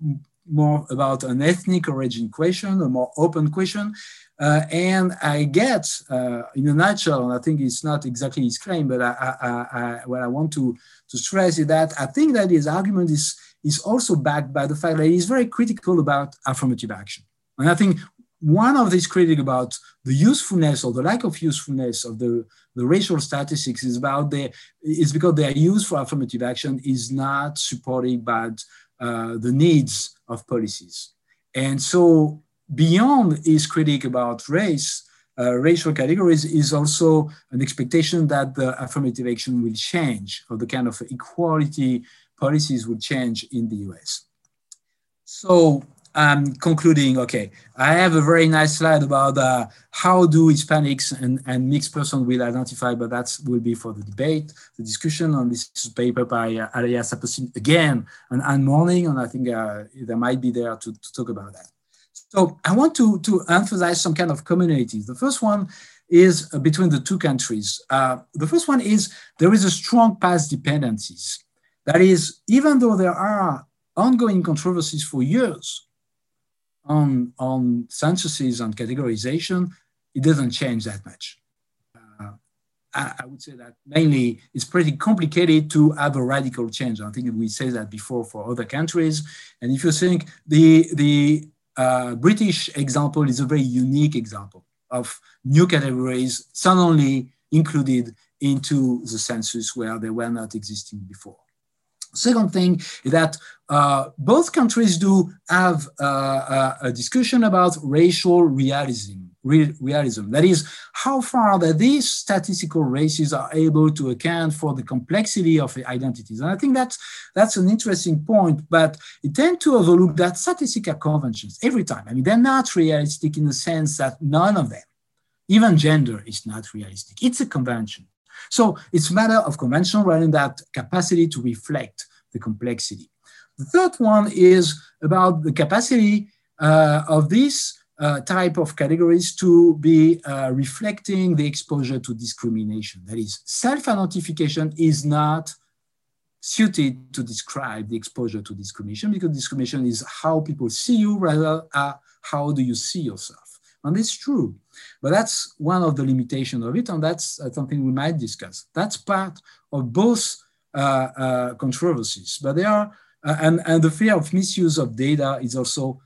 more about an ethnic origin question, a more open question. Uh, and I get, uh, in a nutshell, and I think it's not exactly his claim, but I, I, I, what I want to, to stress is that I think that his argument is is also backed by the fact that he's very critical about affirmative action. And I think one of these critics about the usefulness or the lack of usefulness of the, the racial statistics is about the is because their use for affirmative action is not supported by uh, the needs of policies. And so beyond his critique about race, uh, racial categories is also an expectation that the affirmative action will change or the kind of equality policies would change in the US. So I'm concluding, okay, I have a very nice slide about uh, how do Hispanics and, and mixed person will identify, but that will be for the debate, the discussion on this paper by uh, Aliya Saperstein again and Ann Morning, and I think uh, they might be there to, to talk about that. So I want to, to emphasize some kind of communities. The first one is uh, between the two countries. Uh, the first one is there is a strong past dependencies. That is, even though there are ongoing controversies for years on, on censuses and categorization, it doesn't change that much. Uh, I, I, would say that mainly it's pretty complicated to have a radical change. I think we say that before for other countries. And if you think the, the uh, British example is a very unique example of new categories suddenly included into the census where they were not existing before. Second thing is that uh, both countries do have uh, uh, a discussion about racial realism, re realism. That is, how far that these statistical races are able to account for the complexity of identities. And I think that's, that's an interesting point, but it tends to overlook that statistical conventions every time. I mean, they're not realistic in the sense that none of them, even gender is not realistic. It's a convention. So it's a matter of convention rather than that capacity to reflect the complexity. The third one is about the capacity uh, of this uh, type of categories to be uh, reflecting the exposure to discrimination. That is, self-identification is not suited to describe the exposure to discrimination because discrimination is how people see you rather uh, how do you see yourself. And it's true. But that's one of the limitations of it, and that's uh, something we might discuss. That's part of both uh, uh, controversies, but they are, uh, and, and the fear of misuse of data is also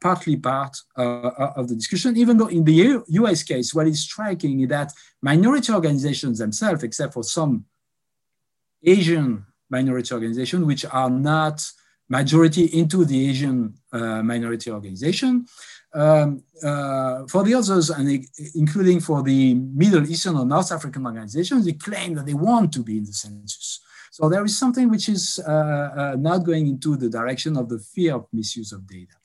partly part of the discussion, even though in the US case, what is striking is that minority organizations themselves, except for some Asian minority organizations, which are not majority into the Asian uh, minority organization, um, uh, for the others, and including for the Middle Eastern or North African organizations, they claim that they want to be in the census. So there is something which is uh, uh, not going into the direction of the fear of misuse of data.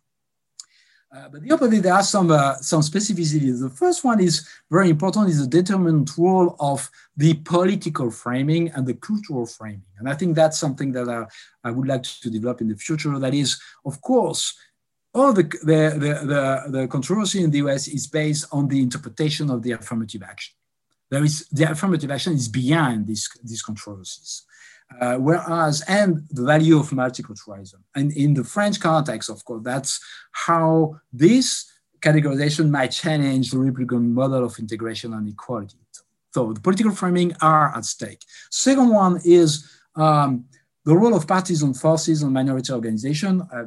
Uh, but the opposite, there are some, uh, some specificities. The first one is very important, is the determinant role of the political framing and the cultural framing. And I think that's something that I, I would like to develop in the future. That is, of course, all the, the, the, the, the controversy in the US is based on the interpretation of the affirmative action. There is, the affirmative action is beyond these, these controversies. Uh, whereas, and the value of multiculturalism. And in the French context, of course, that's how this categorization might challenge the Republican model of integration and equality. So the political framing are at stake. Second one is um, the role of partisan forces and minority organization. Uh,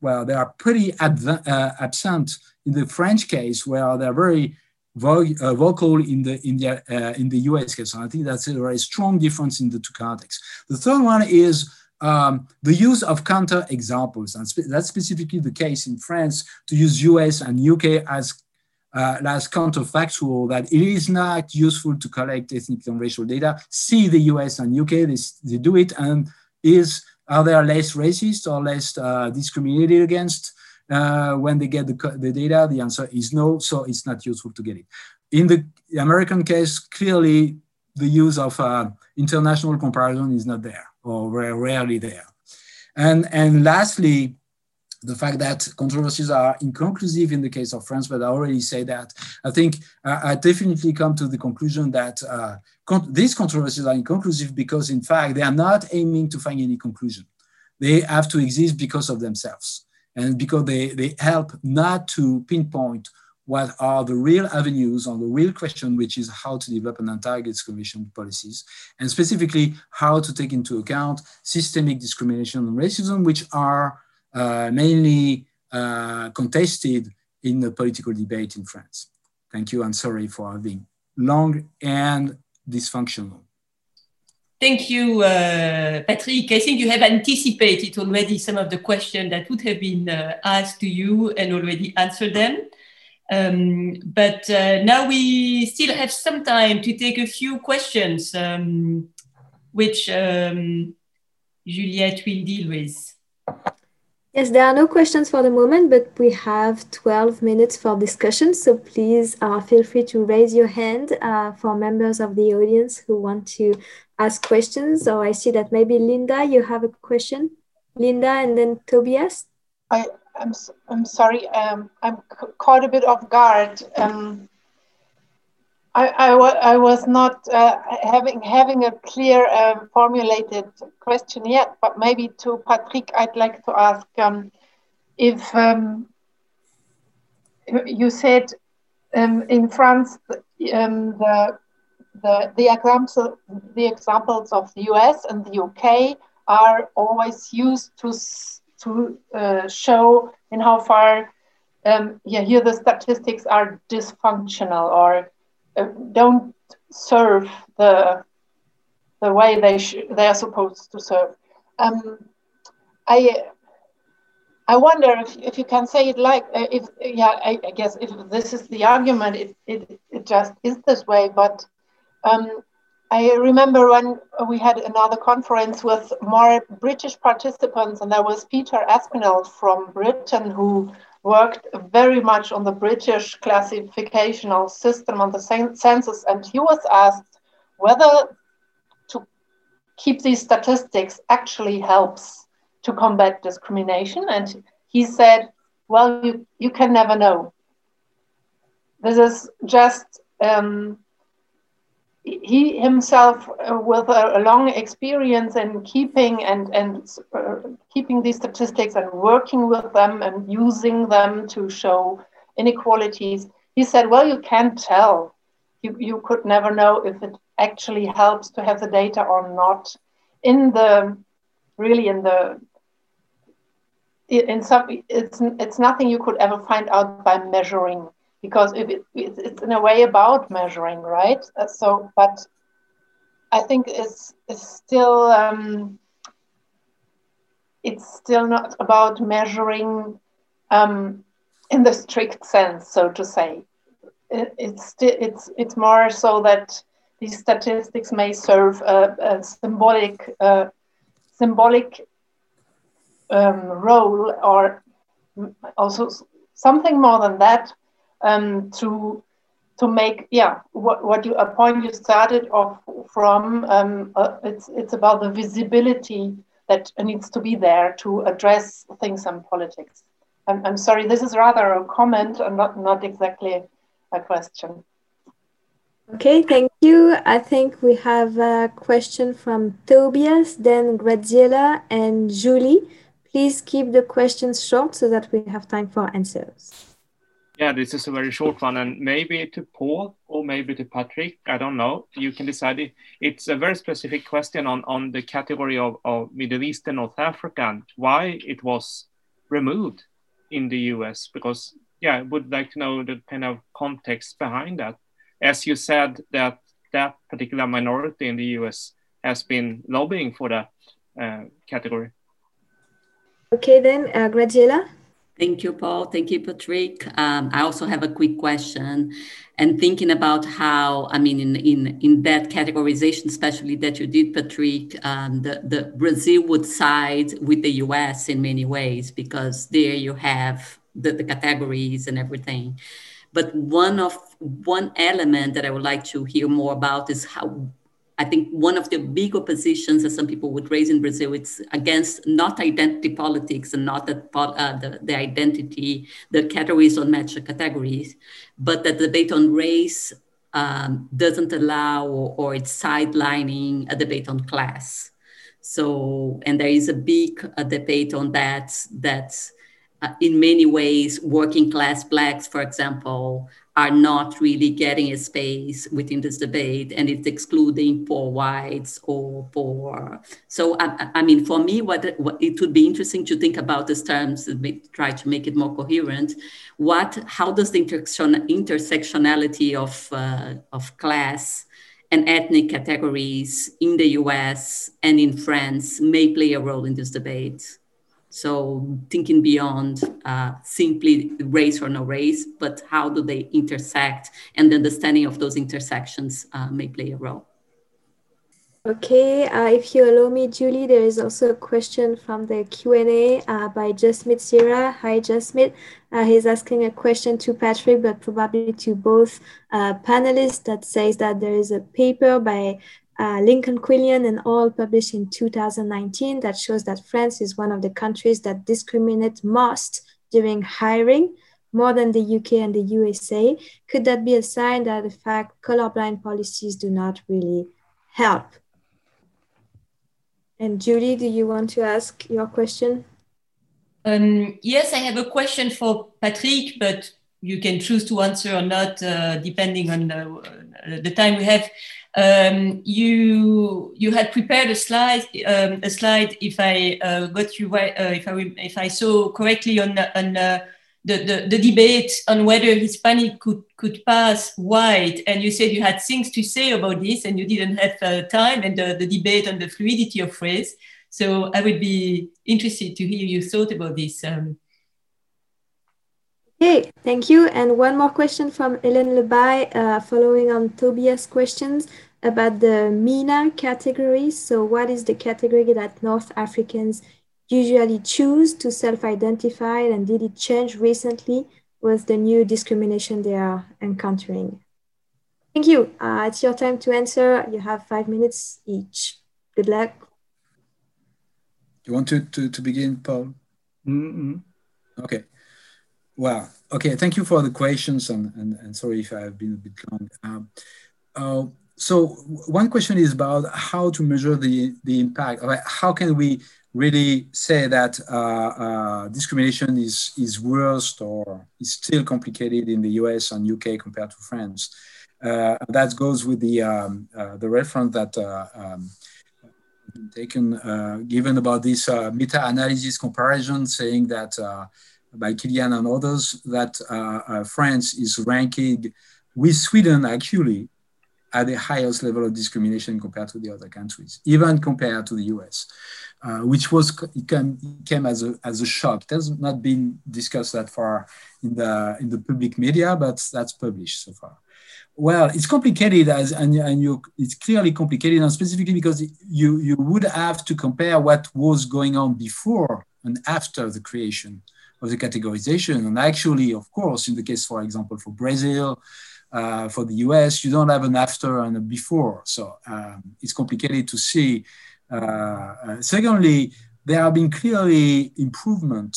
well, they are pretty uh, absent in the French case, where they're very vo uh, vocal in the in the uh, in the US case. And I think that's a very strong difference in the two contexts. The third one is um, the use of counter examples, and spe that's specifically the case in France to use US and UK as uh, as counterfactual that it is not useful to collect ethnic and racial data. See the US and UK, they, they do it, and is are they less racist or less uh, discriminated against uh, when they get the, the data? The answer is no, so it's not useful to get it. In the American case, clearly the use of uh, international comparison is not there or very rarely there. And, and lastly, the fact that controversies are inconclusive in the case of France, but I already say that. I think uh, I definitely come to the conclusion that uh, con these controversies are inconclusive because, in fact, they are not aiming to find any conclusion. They have to exist because of themselves and because they, they help not to pinpoint what are the real avenues on the real question, which is how to develop an anti discrimination policies, and specifically how to take into account systemic discrimination and racism, which are mainly uh, contested in the political debate in France. Thank you. I'm sorry for having long and dysfunctional. Thank you, uh, Patrick. I think you have anticipated already some of the questions that would have been uh, asked to you and already answered them. Um, but uh, now we still have some time to take a few questions, um, which um, Juliette will deal with. Yes, there are no questions for the moment, but we have 12 minutes for discussion. So please uh, feel free to raise your hand uh, for members of the audience who want to ask questions. Or I see that maybe Linda, you have a question. Linda and then Tobias. I, I'm, I'm sorry, um, I'm caught a bit off guard. Um, I, was not uh, having having a clear uh, formulated question yet, but maybe to Patrick, I'd like to ask um, if um, you said um, in France um, the the the examples the examples of the US and the UK are always used to to uh, show in how far um, yeah here the statistics are dysfunctional or don't serve the the way they they are supposed to serve. Um, I I wonder if, if you can say it like uh, if yeah I, I, guess if this is the argument it, it, it just is this way but um, I remember when we had another conference with more British participants and there was Peter Aspinall from Britain who worked very much on the British classificational system on the census, and he was asked whether to keep these statistics actually helps to combat discrimination. And he said, Well, you, you can never know. This is just um, he himself, uh, with a, a, long experience in keeping and and uh, keeping these statistics and working with them and using them to show inequalities, he said, "Well, you can't tell. You you could never know if it actually helps to have the data or not. In the really in the in some it's it's nothing you could ever find out by measuring because it, it, it's in a way about measuring, right? Uh, so, but I think it's, it's still um, it's still not about measuring um, in the strict sense, so to say. It, it's it's it's more so that these statistics may serve a, a symbolic uh, symbolic um, role or also something more than that um, to to make yeah what, what you a point you started off from um, uh, it's it's about the visibility that needs to be there to address things in politics. I'm, I'm sorry this is rather a comment and not not exactly a question. Okay thank you. I think we have a question from tobias then graziella and julie. Please keep the questions short so that we have time for answers Yeah, this is a very short one, and maybe to Paul or maybe to Patrick. I don't know. You can decide. It's a very specific question on, on the category of, of Middle East and North Africa and why it was removed in the US. Because, yeah, I would like to know the kind of context behind that. As you said, that that particular minority in the US has been lobbying for that uh, category. Okay, then, uh, Graziella. Thank you, Paul. Thank you, Patrick. Um, I also have a quick question and thinking about how, I mean, in, in, in that categorization, especially that you did, Patrick, um, the, the Brazil would side with the US in many ways because there you have the, the categories and everything. But one of one element that I would like to hear more about is how I think one of the big oppositions that some people would raise in Brazil it's against not identity politics and not that uh, the, the identity, the categories on match categories, but that the debate on race um, doesn't allow or, or, it's sidelining a debate on class. So, and there is a big uh, debate on that, that uh, in many ways, working class Blacks, for example, are not really getting a space within this debate and it's excluding poor whites or poor. So, I, I mean, for me, what, what, it would be interesting to think about these terms, and try to make it more coherent. What, how does the intersection, intersectionality of, uh, of class and ethnic categories in the US and in France may play a role in this debate? So thinking beyond uh, simply race or no race, but how do they intersect and the understanding of those intersections uh, may play a role. Okay, uh, if you allow me, Julie, there is also a question from the Q&A uh, by Jasmine Sierra. Hi, Jasmine. Uh, he's asking a question to Patrick, but probably to both uh, panelists that says that there is a paper by uh, Lincoln Quillian and all published in 2019 that shows that France is one of the countries that discriminate most during hiring, more than the UK and the USA. Could that be a sign that the fact colorblind policies do not really help? And Julie, do you want to ask your question? Um, yes, I have a question for Patrick, but you can choose to answer or not, uh, depending on the, uh, the time we have um, you you had prepared a slide um, a slide if I uh, got you right uh, if I if I saw correctly on on uh, the, the, the debate on whether Hispanic could could pass white and you said you had things to say about this and you didn't have uh, time and the, the debate on the fluidity of phrase so I would be interested to hear your thought about this. Um, Okay, thank you. And one more question from Hélène Lebay, uh, following on Tobias' questions about the MENA category. So what is the category that North Africans usually choose to self-identify and did it change recently with the new discrimination they are encountering? Thank you. Uh, it's your time to answer. You have five minutes each. Good luck. You want to, to, to begin, Paul? Mm -hmm. Okay. Well, okay, thank you for the questions and, and, and sorry if I've been a bit long. Um, uh, so one question is about how to measure the, the impact. How can we really say that uh, uh, discrimination is, is worse or is still complicated in the US and UK compared to France? Uh, that goes with the, um, uh, the reference that uh, um, taken, uh, given about this meta-analysis comparison saying that by Quillian and others that uh, uh, France is ranking with Sweden actually at the highest level of discrimination compared to the other countries, even compared to the US, uh, which was it came, it came as, a, as a shock. It has not been discussed that far in the, in the public media, but that's published so far. Well, it's complicated as and, and you it's clearly complicated and specifically because you you would have to compare what was going on before and after the creation of the categorization. And actually, of course, in the case, for example, for Brazil, uh, for the US, you don't have an after and a before. So um, it's complicated to see. Uh, uh, secondly, there have been clearly improvement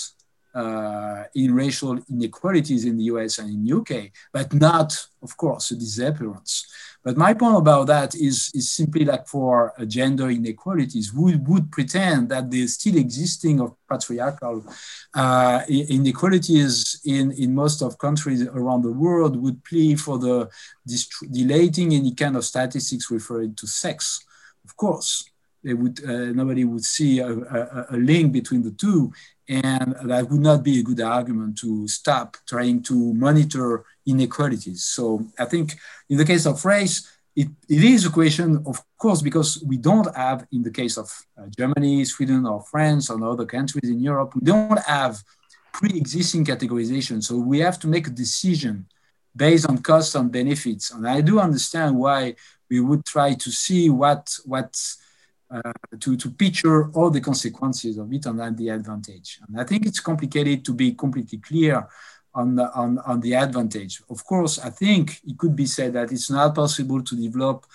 uh, in racial inequalities in the US and in UK, but not, of course, a disappearance. But my point about that is, is simply like for uh, gender inequalities, we would pretend that the still existing of patriarchal uh, inequalities in, in most of countries around the world would plea for the deleting any kind of statistics referring to sex. Of course, they would, uh, nobody would see a, a, a link between the two and that would not be a good argument to stop trying to monitor inequalities. So I think in the case of race, it, it is a question, of course, because we don't have, in the case of uh, Germany, Sweden, or France, or other countries in Europe, we don't have pre-existing categorization. So we have to make a decision based on costs and benefits. And I do understand why we would try to see what, what uh, to, to picture all the consequences of it and the advantage. And I think it's complicated to be completely clear on the, on, on the advantage. Of course, I think it could be said that it's not possible to develop,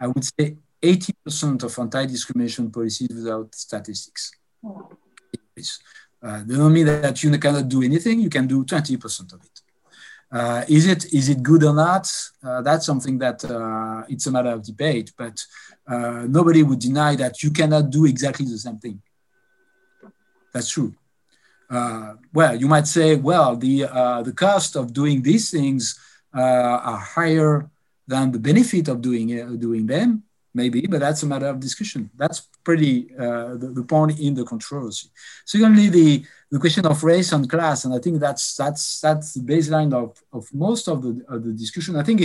I would say, 80% of anti-discrimination policies without statistics. Uh, doesn't mean that you cannot do anything, you can do 20% of it. Uh, is it is it good or not? Uh, that's something that uh, it's a matter of debate. But uh, nobody would deny that you cannot do exactly the same thing. That's true. Uh, well, you might say, well, the uh, the cost of doing these things are higher than the benefit of doing doing them maybe, but that's a matter of discussion. That's pretty uh, the, the, point in the controversy. Secondly, the, the question of race and class, and I think that's that's that's the baseline of, of most of the, of the discussion. I think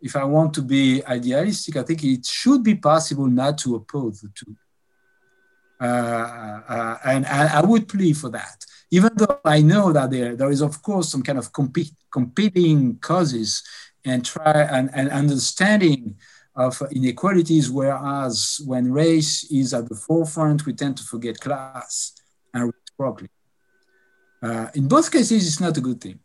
if I want to be idealistic, I think it should be possible not to oppose the two. Uh, uh, and, I would plead for that, even though I know that there, there is, of course, some kind of compete, competing causes and try and, and understanding of inequalities, whereas when race is at the forefront, we tend to forget class and reciprocally. Uh, in both cases, it's not a good thing.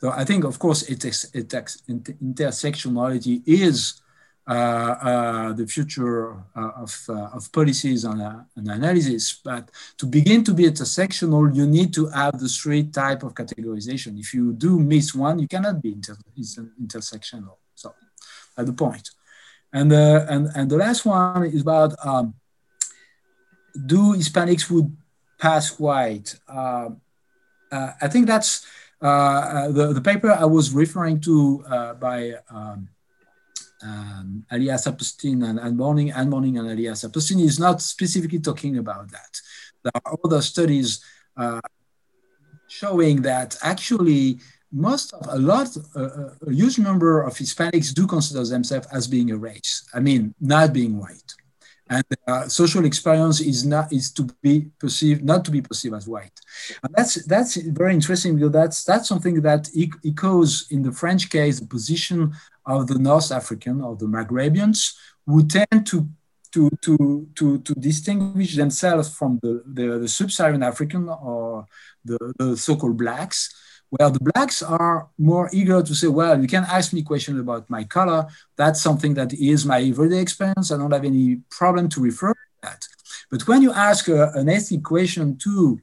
So I think, of course, it, it, intersectionality is uh, uh, the future uh, of, uh, of policies and, uh, and, analysis. But to begin to be intersectional, you need to have the three type of categorization. If you do miss one, you cannot be inter intersectional at the point. And, uh, and, and the last one is about um, do Hispanics would pass white? Uh, uh, I think that's uh, uh, the, the paper I was referring to uh, by um, um, and, Ann Morning Ann Morning and Aliya Saperstein is not specifically talking about that. There are other studies showing that actually most of a lot, uh, a huge number of Hispanics do consider themselves as being a race. I mean, not being white, and uh, social experience is not is to be perceived not to be perceived as white. And that's that's very interesting because that's that's something that echoes in the French case the position of the North African or the Maghrebians who tend to to, to, to, to distinguish themselves from the, the, the sub-Saharan African or the, the so-called blacks well, the blacks are more eager to say, well, you can ask me questions about my color. That's something that is my everyday experience. I don't have any problem to refer to that. But when you ask a, an ethnic question to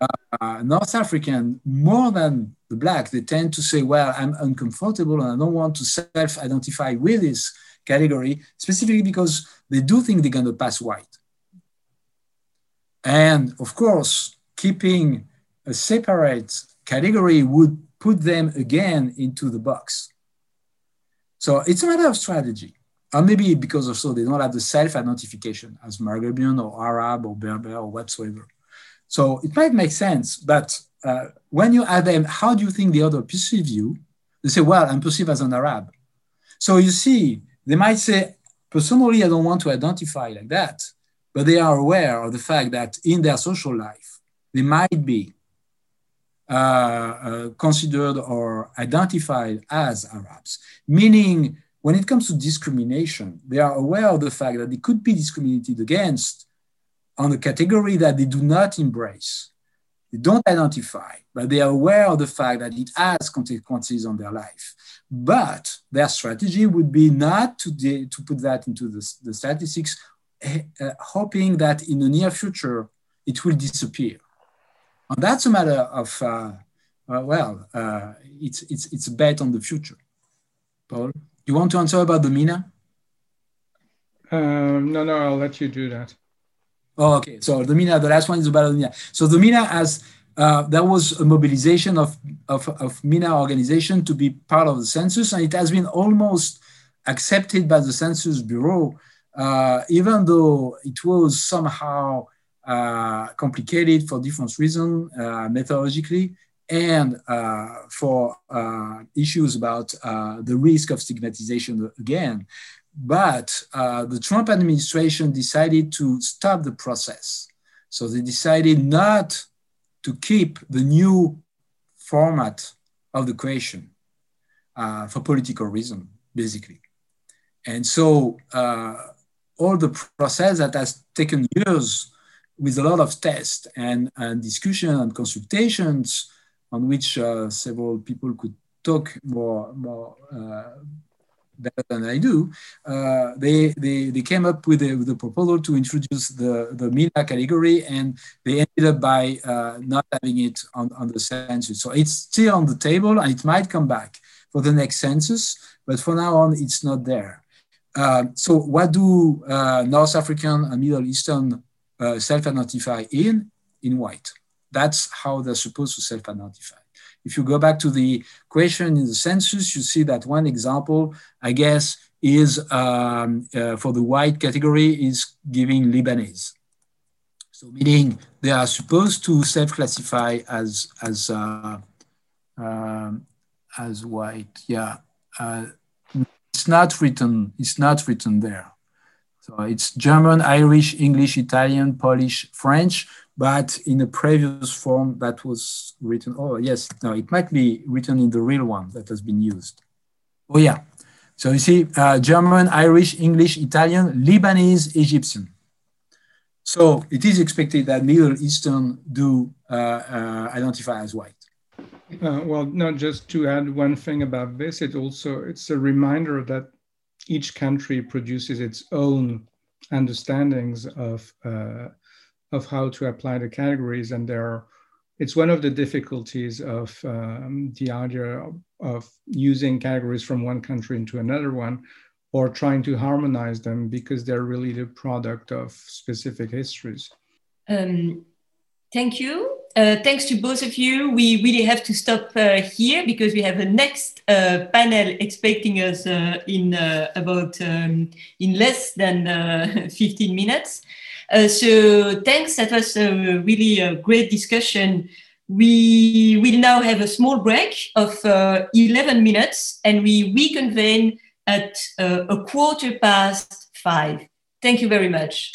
uh, North African, more than the black, they tend to say, well, I'm uncomfortable and I don't want to self-identify with this category, specifically because they do think they're going to pass white. And of course, keeping a separate category would put them again into the box. So it's a matter of strategy. Or maybe because also they don't have the self-identification as Maghrebian or Arab or Berber or whatsoever. So it might make sense, but uh, when you ask them, how do you think the other perceive you? They say, well, I'm perceived as an Arab. So you see, they might say, personally, I don't want to identify like that, but they are aware of the fact that in their social life, they might be Uh, uh, considered or identified as Arabs, meaning when it comes to discrimination, they are aware of the fact that they could be discriminated against on a category that they do not embrace. They don't identify, but they are aware of the fact that it has consequences on their life. But their strategy would be not to, de- to put that into the, the statistics, uh, hoping that in the near future it will disappear. And that's a matter of, uh, uh, well, uh, it's, it's, it's a bet on the future. Paul, you want to answer about the MENA? Um, no, no, I'll let you do that. Oh, okay. So the MENA, the last one is about the MENA. So the MENA has, uh, there was a mobilization of, of, of MENA organization to be part of the census, and it has been almost accepted by the Census Bureau, uh, even though it was somehow complicated for different reasons, uh, methodologically, and uh, for uh, issues about the risk of stigmatization again. But uh, the Trump administration decided to stop the process. So they decided not to keep the new format of the creation uh, for political reason, basically. And so uh, all the process that has taken years with a lot of tests and, and discussion and consultations on which uh, several people could talk more, more uh, better than I do, uh, they, they, they came up with a, with proposal to introduce the, the MENA category and they ended up by uh, not having it on, on the census. So it's still on the table and it might come back for the next census, but for now on, it's not there. Uh, so what do uh, North African and Middle Eastern uh, self-identify in? In white. That's how they're supposed to self-identify. If you go back to the question in the census, you see that one example, I guess, is um, uh, for the white category is giving Lebanese. So meaning they are supposed to self-classify as as uh, uh, as white. Yeah, uh, it's not written. It's not written there. So it's German, Irish, English, Italian, Polish, French, but in a previous form that was written. Oh, yes, no, it might be written in the real one that has been used. Oh, yeah. So you see, uh, German, Irish, English, Italian, Lebanese, Egyptian. So it is expected that Middle Eastern do uh, uh, identify as white. Uh, well, no, just to add one thing about this, it also it's a reminder that each country produces its own understandings of uh, of how to apply the categories, and there are, it's one of the difficulties of um, the idea of, using categories from one country into another one, or trying to harmonize them because they're really the product of specific histories. Um, thank you. Uh, thanks to both of you. We really have to stop uh, here because we have a next uh, panel expecting us uh, in uh, about um, in less than uh, 15 minutes. so thanks. That was a really a great discussion. We will now have a small break of 11 minutes and we reconvene at a quarter past five. Thank you very much.